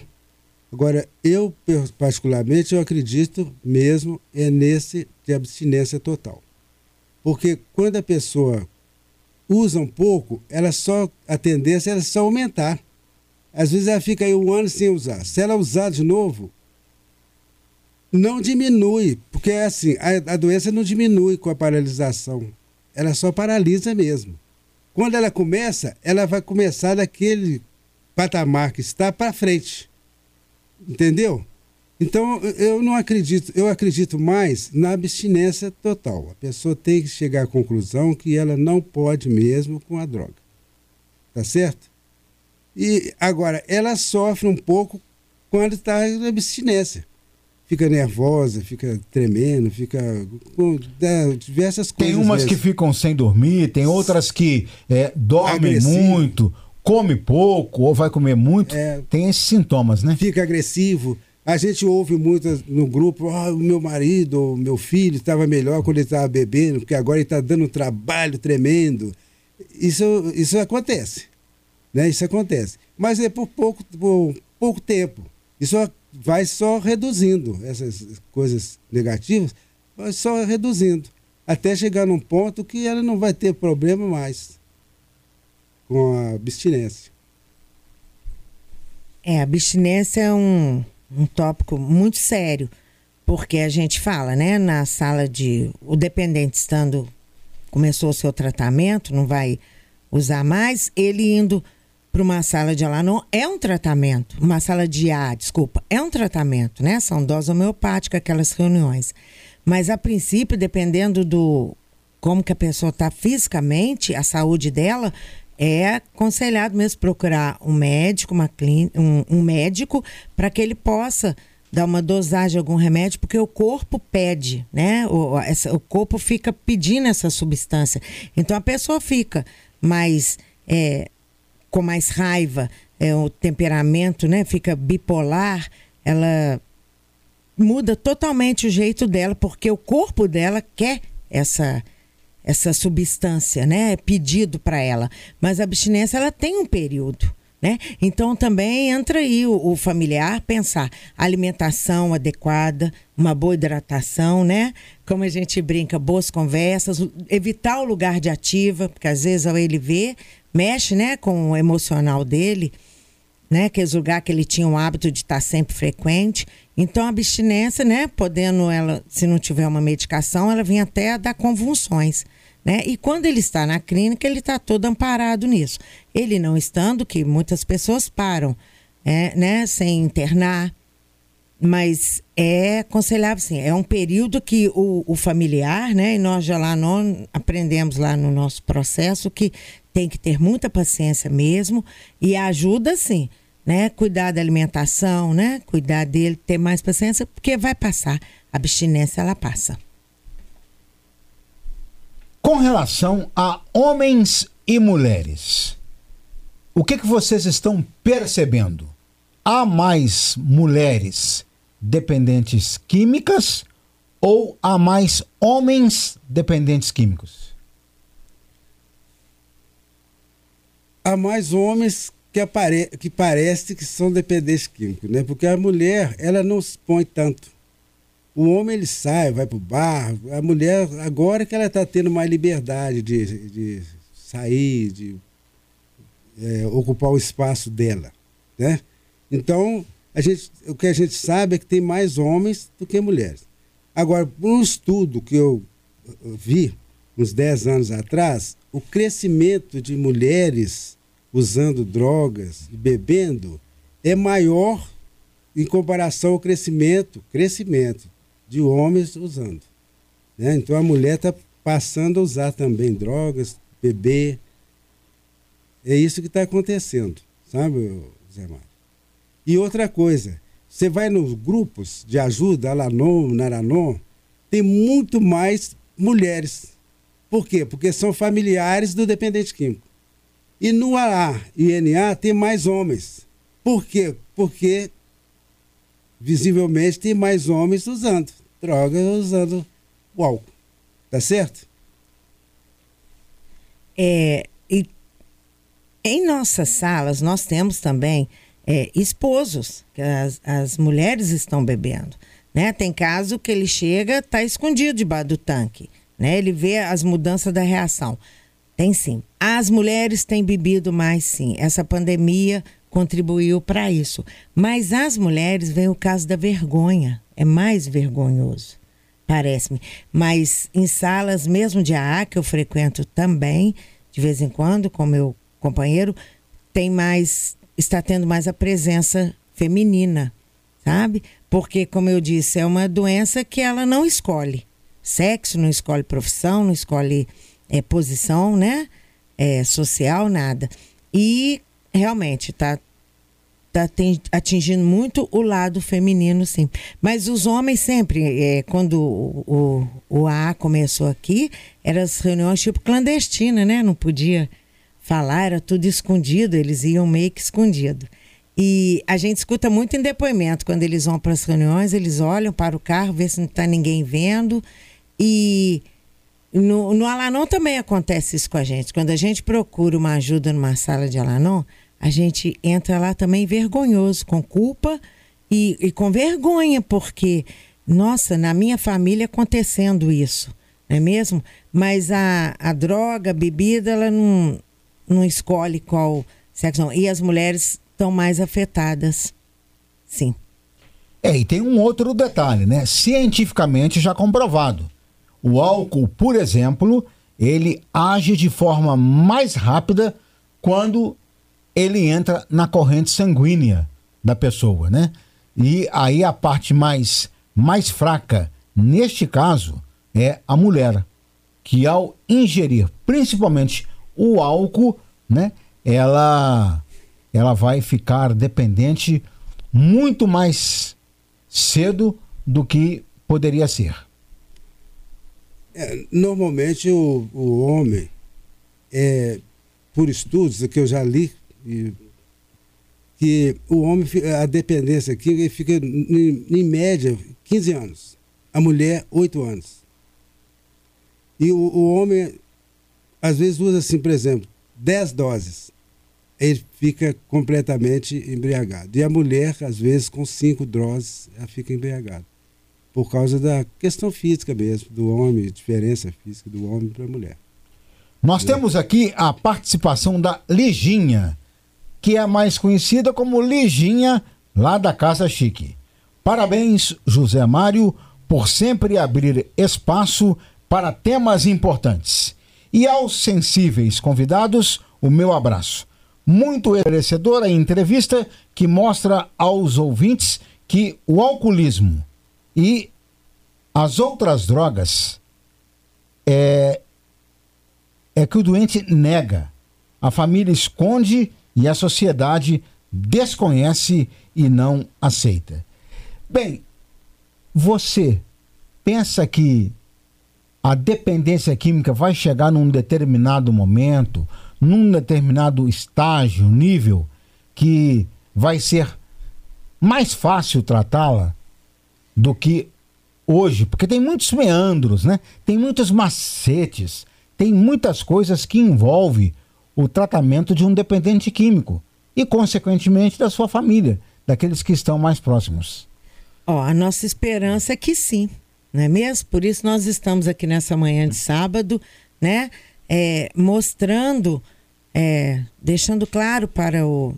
Agora, eu particularmente, eu acredito mesmo é nesse de abstinência total. Porque quando a pessoa usa um pouco, ela só a tendência é só aumentar. Às vezes ela fica aí um ano sem usar. Se ela usar de novo, não diminui, porque é assim, a, a doença não diminui com a paralisação ela só paralisa mesmo. Quando ela começa, ela vai começar daquele patamar que está para frente. Entendeu? Então, eu não acredito, eu acredito mais na abstinência total. A pessoa tem que chegar à conclusão que ela não pode mesmo com a droga. Tá certo? E agora, ela sofre um pouco quando está em abstinência fica nervosa, fica tremendo, fica com né, diversas coisas. Tem umas mesmo. que ficam sem dormir, tem outras que é, dormem agressivo. muito, come pouco ou vai comer muito. É, tem esses sintomas, né? Fica agressivo. A gente ouve muito no grupo, oh, o meu marido, o meu filho estava melhor quando ele estava bebendo, porque agora ele está dando um trabalho tremendo. Isso, isso acontece. Né? Isso acontece. Mas é por pouco, por pouco tempo. Isso vai só reduzindo essas coisas negativas, vai só reduzindo, até chegar num ponto que ela não vai ter problema mais com a abstinência. É, a abstinência é um, um tópico muito sério, Porque a gente fala, né, na sala de. O dependente estando. Começou o seu tratamento, não vai usar mais, ele indo para uma sala de Alanon é um tratamento. Uma sala de A, desculpa, é um tratamento, né? São doses homeopáticas, aquelas reuniões. Mas a princípio, dependendo do como que a pessoa está fisicamente, a saúde dela, é aconselhado mesmo procurar um médico, uma um, um médico, para que ele possa dar uma dosagem de algum remédio, porque o corpo pede, né? O, essa, o corpo fica pedindo essa substância. Então a pessoa fica mais é, com mais raiva, é, o temperamento, né? Fica bipolar, ela muda totalmente o jeito dela, porque o corpo dela quer essa essa substância, né? É pedido para ela. Mas a abstinência ela tem um período. Né? Então também entra aí o, o, familiar pensar alimentação adequada, uma boa hidratação, né? Como a gente brinca, boas conversas, evitar o lugar de ativa, porque às vezes ao ele ver, mexe, né, com o emocional dele, né, que lugar que ele tinha o hábito de estar sempre frequente. Então a abstinência, né, podendo ela, se não tiver uma medicação, ela vem até a dar convulsões. Né? E quando ele está na clínica, ele está todo amparado nisso. Ele não estando, que muitas pessoas param, é, né, sem internar, mas é aconselhável, sim. É um período que o, o, familiar, né, e nós já lá não aprendemos lá no nosso processo que tem que ter muita paciência mesmo e ajuda, sim, né, cuidar da alimentação, né, cuidar dele, ter mais paciência, porque vai passar. A abstinência, ela passa com relação a homens e mulheres. O que, que vocês estão percebendo? Há mais mulheres dependentes químicas ou há mais homens dependentes químicos? Há mais homens que, apare que parece que são dependentes químicos, né? Porque a mulher, ela não se põe tanto. O homem ele sai, vai para o bar. A mulher, agora que ela está tendo mais liberdade de, de sair, de é, ocupar o espaço dela. Né? Então, a gente, o que a gente sabe é que tem mais homens do que mulheres. Agora, um estudo que eu vi uns 10 anos atrás, o crescimento de mulheres usando drogas e bebendo é maior em comparação ao crescimento, crescimento de homens usando. Né? Então a mulher está passando a usar também drogas, beber. É isso que está acontecendo, sabe, Zé Mário? E outra coisa, você vai nos grupos de ajuda, Alanon, Naranon, tem muito mais mulheres. Por quê? Porque são familiares do dependente químico. E no AA e NA tem mais homens. Por quê? Porque visivelmente tem mais homens usando drogas, usando o álcool. Tá certo? É, e em nossas salas nós temos também é, esposos, que as, as mulheres estão bebendo. Né? Tem caso que ele chega, tá escondido debaixo do tanque. Né? Ele vê as mudanças da reação. Tem sim. As mulheres têm bebido mais sim. Essa pandemia contribuiu para isso. Mas as mulheres vem o caso da vergonha, é mais vergonhoso, parece-me. Mas em salas mesmo de AA, que eu frequento também, de vez em quando, com meu companheiro, tem mais, está tendo mais a presença feminina, sabe? Porque, como eu disse, é uma doença que ela não escolhe. Sexo, não escolhe profissão, não escolhe é, posição, né? É, social, nada. E realmente está tá atingindo muito o lado feminino, sim. Mas os homens sempre, é, quando o, o, o AA começou aqui, eram as reuniões tipo clandestina, né? Não podia falar, era tudo escondido, eles iam meio que escondido. E a gente escuta muito em depoimento, quando eles vão para as reuniões, eles olham para o carro, vê se não está ninguém vendo. E no, no Alanon também acontece isso com a gente. Quando a gente procura uma ajuda numa sala de Alanon, a gente entra lá também vergonhoso, com culpa e, e com vergonha, porque, nossa, na minha família acontecendo isso, não é mesmo? Mas a, a droga, a bebida, ela não, não escolhe qual sexo. Não. E as mulheres estão mais afetadas, sim. É, e tem um outro detalhe, né? Cientificamente já comprovado. O álcool, por exemplo, ele age de forma mais rápida quando ele entra na corrente sanguínea da pessoa, né? E aí a parte mais, mais fraca, neste caso, é a mulher, que ao ingerir principalmente o álcool, né, ela, ela vai ficar dependente muito mais cedo do que poderia ser. É, normalmente o, o homem, é, por estudos que eu já li, e, que o homem, a dependência aqui fica em, em média 15 anos, a mulher 8 anos. E o, o homem, às vezes, usa assim, por exemplo, 10 doses. Ele fica completamente embriagado. E a mulher, às vezes, com 5 doses, ela fica embriagada. Por causa da questão física mesmo, do homem, diferença física do homem para a mulher. Nós é. temos aqui a participação da Liginha, que é mais conhecida como Liginha, lá da Casa Chique. Parabéns, José Mário, por sempre abrir espaço para temas importantes. E aos sensíveis convidados, o meu abraço. Muito esclarecedora entrevista que mostra aos ouvintes que o alcoolismo e as outras drogas é, é que o doente nega, a família esconde e a sociedade desconhece e não aceita. Bem, você pensa que a dependência química vai chegar num determinado momento, num determinado estágio, nível, que vai ser mais fácil tratá-la do que hoje, porque tem muitos meandros, né? Tem muitos macetes, tem muitas coisas que envolvem o tratamento de um dependente químico e, consequentemente, da sua família, daqueles que estão mais próximos. Ó, a nossa esperança é que sim não é mesmo? Por isso nós estamos aqui nessa manhã de sábado, né? É, mostrando, é, deixando claro para o,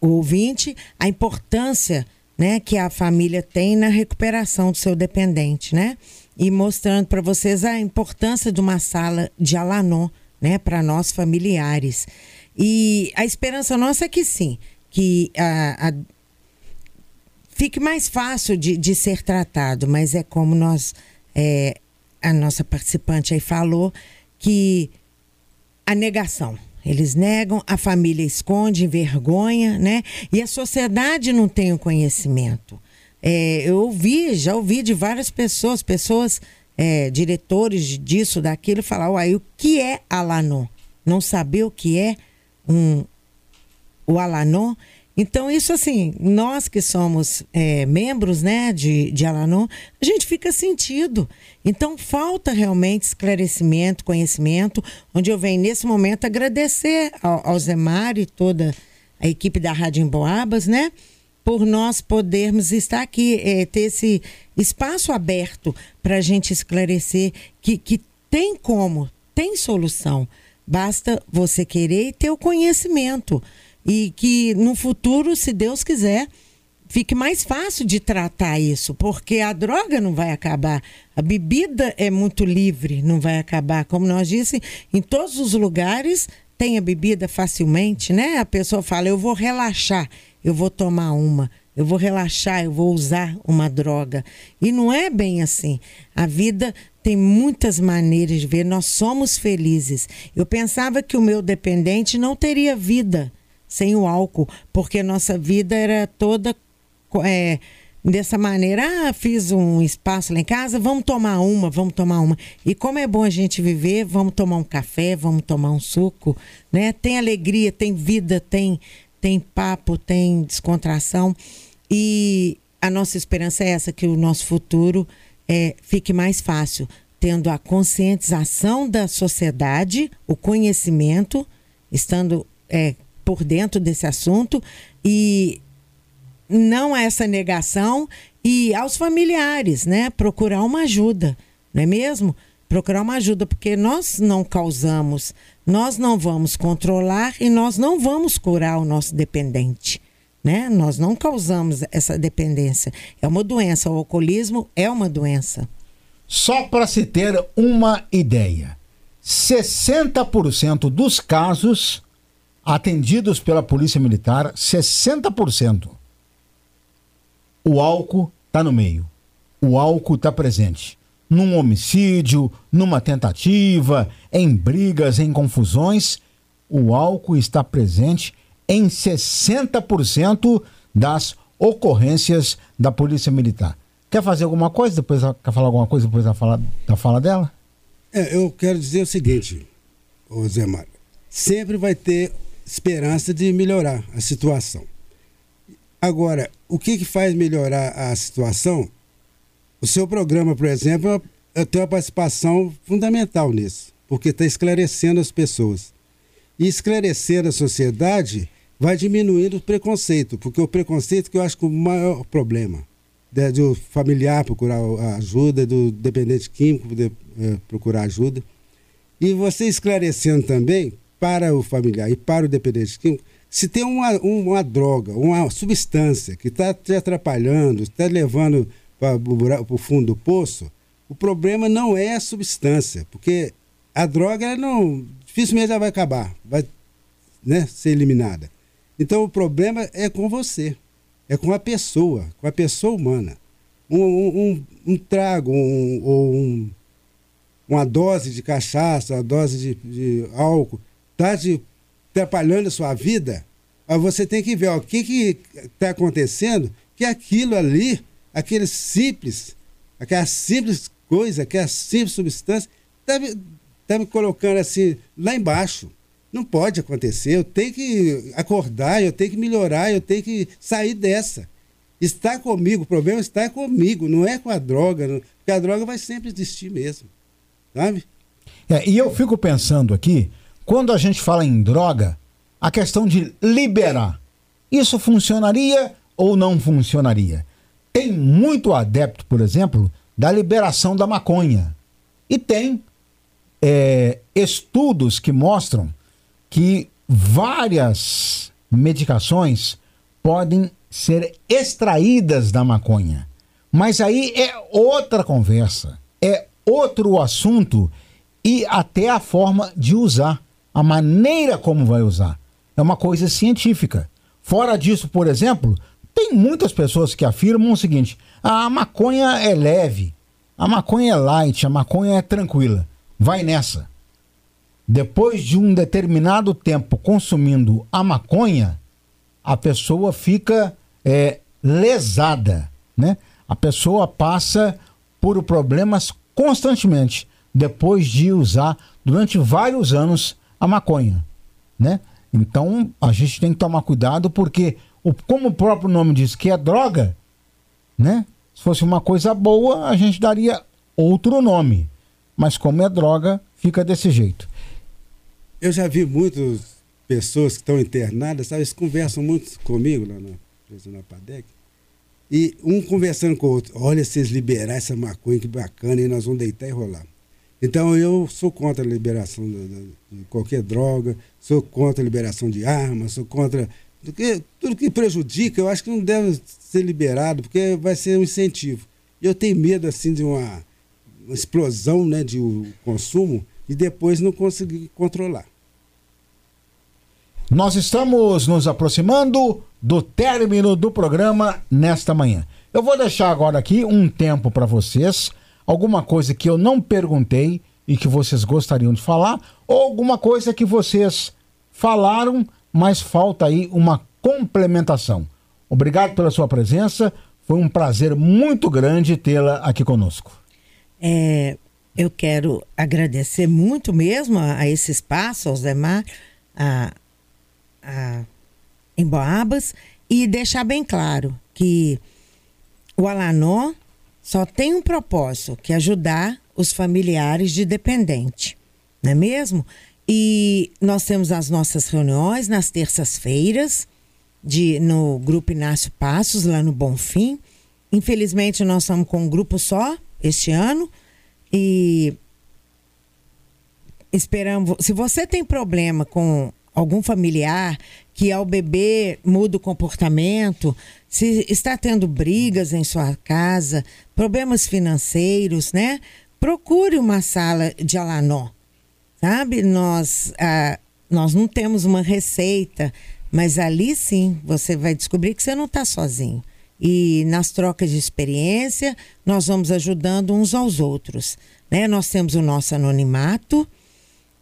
o ouvinte a importância né, que a família tem na recuperação do seu dependente, né? E mostrando para vocês a importância de uma sala de Alanon, né, para nós familiares. E a esperança nossa é que sim, que a, a fique mais fácil de, de ser tratado, mas é como nós, é, a nossa participante aí falou, que a negação. Eles negam, a família esconde, envergonha, né? E a sociedade não tem o conhecimento. É, eu ouvi, já ouvi de várias pessoas, pessoas, é, diretores disso, daquilo, falar, uai, o que é Alanon? Não saber o que é um, o Alanon então, isso assim, nós que somos é, membros né, de, de Alanon, a gente fica sentido. Então, falta realmente esclarecimento, conhecimento, onde eu venho nesse momento agradecer ao, ao Mário e toda a equipe da Rádio Emboabas, né? Por nós podermos estar aqui, é, ter esse espaço aberto para a gente esclarecer que, que tem como, tem solução. Basta você querer e ter o conhecimento e que no futuro, se Deus quiser, fique mais fácil de tratar isso, porque a droga não vai acabar. A bebida é muito livre, não vai acabar. Como nós disse, em todos os lugares tem a bebida facilmente, né? A pessoa fala: "Eu vou relaxar, eu vou tomar uma" eu vou relaxar, eu vou usar uma droga. E não é bem assim. A vida tem muitas maneiras de ver. Nós somos felizes. Eu pensava que o meu dependente não teria vida sem o álcool, porque nossa vida era toda é, dessa maneira. Ah, fiz um espaço lá em casa, vamos tomar uma, vamos tomar uma. E como é bom a gente viver, vamos tomar um café, vamos tomar um suco, né? Tem alegria, tem vida, tem tem papo, tem descontração. E a nossa esperança é essa que o nosso futuro é, fique mais fácil, tendo a conscientização da sociedade, o conhecimento, estando é, por dentro desse assunto e não essa negação e aos familiares, né? Procurar uma ajuda, não é mesmo? Procurar uma ajuda, porque nós não causamos, nós não vamos controlar e nós não vamos curar o nosso dependente. né? Nós não causamos essa dependência. É uma doença. O alcoolismo é uma doença. Só para se ter uma ideia, 60% dos casos atendidos pela Polícia Militar, 60%, o álcool está no meio. O álcool está presente. Num homicídio, numa tentativa, em brigas, em confusões, o álcool está presente em 60% das ocorrências da Polícia Militar. Quer fazer alguma coisa? Depois quer falar alguma coisa depois da fala, da fala dela? É, eu quero dizer o seguinte, Zé Mário. Sempre vai ter esperança de melhorar a situação. Agora, o que, que faz melhorar a situação? O seu programa, por exemplo, tem uma participação fundamental nisso, porque está esclarecendo as pessoas. E esclarecer a sociedade vai diminuindo o preconceito, porque o preconceito que eu acho que é o maior problema né, do familiar procurar ajuda, do dependente químico poder é, procurar ajuda. E você esclarecendo também para o familiar e para o dependente químico, se tem uma, uma droga, uma substância que está te atrapalhando, está levando para o fundo do poço, o problema não é a substância, porque a droga não dificilmente ela vai acabar, vai né, ser eliminada. Então o problema é com você é com a pessoa, com a pessoa humana. Um, um, um trago um, ou um, uma dose de cachaça, uma dose de, de álcool, está atrapalhando a sua vida, você tem que ver ó, o que está acontecendo, que aquilo ali, aquele simples, aquela simples coisa, aquela simples substância, está me, tá me colocando assim lá embaixo. Não pode acontecer. Eu tenho que acordar, eu tenho que melhorar, eu tenho que sair dessa. Está comigo, o problema está comigo, não é com a droga, porque a droga vai sempre existir mesmo. Sabe? É, e eu fico pensando aqui, quando a gente fala em droga, a questão de liberar. Isso funcionaria ou não funcionaria? Tem muito adepto, por exemplo, da liberação da maconha. E tem é, estudos que mostram que várias medicações podem ser extraídas da maconha. Mas aí é outra conversa, é outro assunto e até a forma de usar, a maneira como vai usar. É uma coisa científica. Fora disso, por exemplo, tem muitas pessoas que afirmam o seguinte: a maconha é leve, a maconha é light, a maconha é tranquila. Vai nessa depois de um determinado tempo consumindo a maconha, a pessoa fica é, lesada, né? A pessoa passa por problemas constantemente depois de usar durante vários anos a maconha, né? Então a gente tem que tomar cuidado porque, o, como o próprio nome diz que é droga, né? Se fosse uma coisa boa, a gente daria outro nome. Mas como é droga, fica desse jeito. Eu já vi muitas pessoas que estão internadas, sabe? Eles conversam muito comigo lá na, na PADEC. E um conversando com o outro, olha, vocês liberar essa maconha, que bacana, e nós vamos deitar e rolar. Então eu sou contra a liberação de, de, de qualquer droga, sou contra a liberação de armas, sou contra porque tudo que prejudica, eu acho que não deve ser liberado, porque vai ser um incentivo. Eu tenho medo assim de uma, uma explosão né, de um consumo e depois não conseguir controlar. Nós estamos nos aproximando do término do programa nesta manhã. Eu vou deixar agora aqui um tempo para vocês, alguma coisa que eu não perguntei e que vocês gostariam de falar, ou alguma coisa que vocês falaram, mas falta aí uma complementação. Obrigado pela sua presença, foi um prazer muito grande tê-la aqui conosco. É, eu quero agradecer muito mesmo a, a esse espaço, ao Zemar, a, a, em Boabas e deixar bem claro que o Alanó só tem um propósito, que é ajudar os familiares de dependente, não é mesmo? E nós temos as nossas reuniões nas terças-feiras de no grupo Inácio Passos lá no Bonfim. Infelizmente nós estamos com um grupo só este ano e esperamos, se você tem problema com algum familiar que ao bebê muda o comportamento, se está tendo brigas em sua casa, problemas financeiros, né? Procure uma sala de Alanó. Sabe? Nós, ah, nós não temos uma receita, mas ali sim você vai descobrir que você não está sozinho. E nas trocas de experiência, nós vamos ajudando uns aos outros. Né? Nós temos o nosso anonimato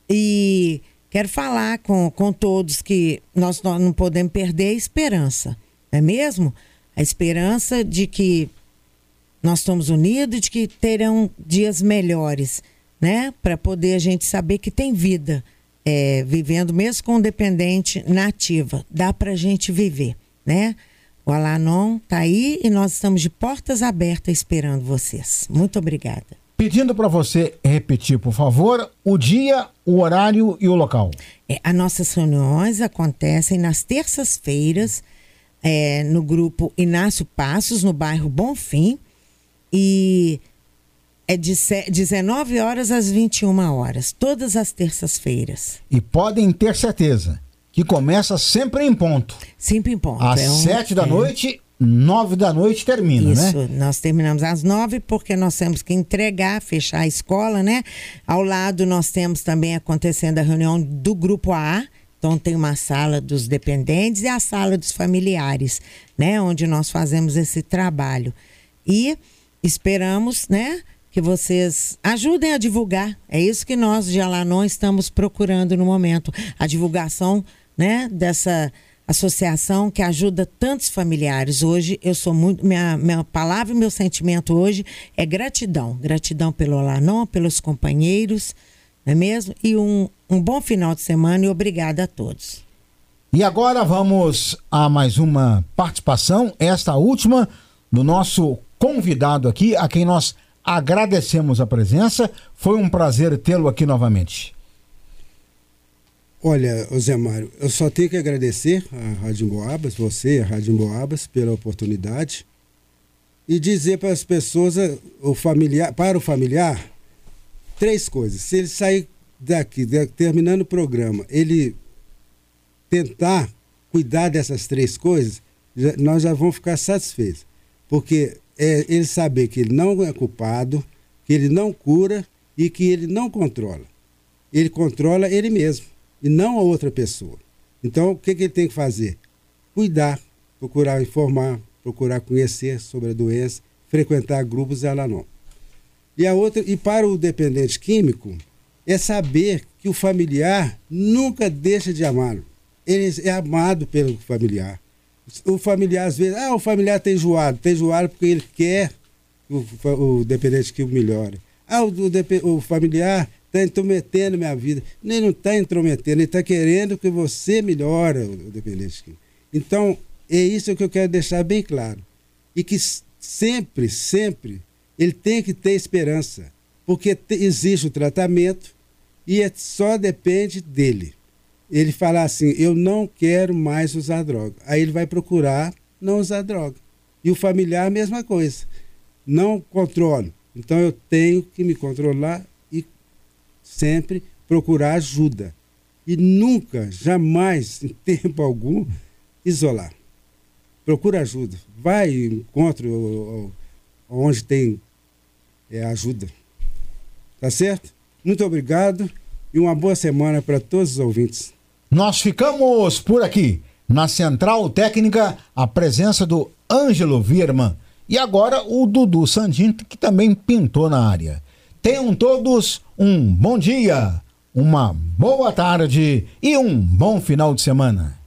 e quero falar com, com todos que nós, nós não podemos perder a esperança, não é mesmo? A esperança de que nós estamos unidos, de que terão dias melhores, né? Para poder a gente saber que tem vida, é, vivendo mesmo com dependente nativa, dá para a gente viver, né? O Alanon tá aí e nós estamos de portas abertas esperando vocês. Muito obrigada. Pedindo para você repetir, por favor, o dia, o horário e o local. É, as nossas reuniões acontecem nas terças-feiras é, no grupo Inácio Passos, no bairro Bonfim, e é de 19 horas às 21 horas, todas as terças-feiras. E podem ter certeza que começa sempre em ponto. Sempre em ponto. Às é um, 7 da é. noite nove da noite termina, Isso, né? nós terminamos às nove porque nós temos que entregar, fechar a escola, né? Ao lado nós temos também acontecendo a reunião do grupo A, então tem uma sala dos dependentes e a sala dos familiares, né? Onde nós fazemos esse trabalho. E esperamos, né? Que vocês ajudem a divulgar. É isso que nós de Alanon estamos procurando no momento. A divulgação, né? Dessa associação que ajuda tantos familiares. Hoje eu sou muito. Minha, minha palavra e meu sentimento hoje é gratidão. Gratidão pelo Alanon, pelos companheiros, não é mesmo? E um, um bom final de semana e obrigada a todos. E agora vamos a mais uma participação, esta última, do nosso convidado aqui, a quem nós agradecemos a presença. Foi um prazer tê-lo aqui novamente. Olha, Zé Mário, eu só tenho que agradecer a Rádio Emboabas, você, a Rádio Emboabas, pela oportunidade e dizer para as pessoas, o familiar, para o familiar, três coisas. Se ele sair daqui, terminando o programa, ele tentar cuidar dessas três coisas, já, nós já vamos ficar satisfeitos. Porque é ele saber que ele não é culpado, que ele não cura e que ele não controla. Ele controla ele mesmo e não a outra pessoa. Então, o que, que ele tem que fazer? Cuidar, procurar informar, procurar conhecer sobre a doença, frequentar grupos ela não. E a outra, e para o dependente químico, é saber que o familiar nunca deixa de amá-lo. Ele é amado pelo familiar. O familiar, às vezes, ah, o familiar tem enjoado, tem enjoado porque ele quer o, o dependente químico melhore. Ah, o, o, o familiar está intrometendo minha vida. Ele não está intrometendo, ele está querendo que você melhore o dependente químico. Então, é isso que eu quero deixar bem claro. E que sempre, sempre, ele tem que ter esperança. Porque te, existe o tratamento e é, só depende dele. Ele falar assim, eu não quero mais usar droga. Aí ele vai procurar não usar droga. E o familiar, a mesma coisa. Não controlo. Então eu tenho que me controlar sempre procurar ajuda. E nunca, jamais, em tempo algum, isolar. Procura ajuda. Vai encontro onde tem é, ajuda. Tá certo? Muito obrigado e uma boa semana para todos os ouvintes. Nós ficamos por aqui. Na Central Técnica, a presença do Ângelo Virman. E agora o Dudu Sandin, que também pintou na área. Tenham todos um bom dia, uma boa tarde e um bom final de semana.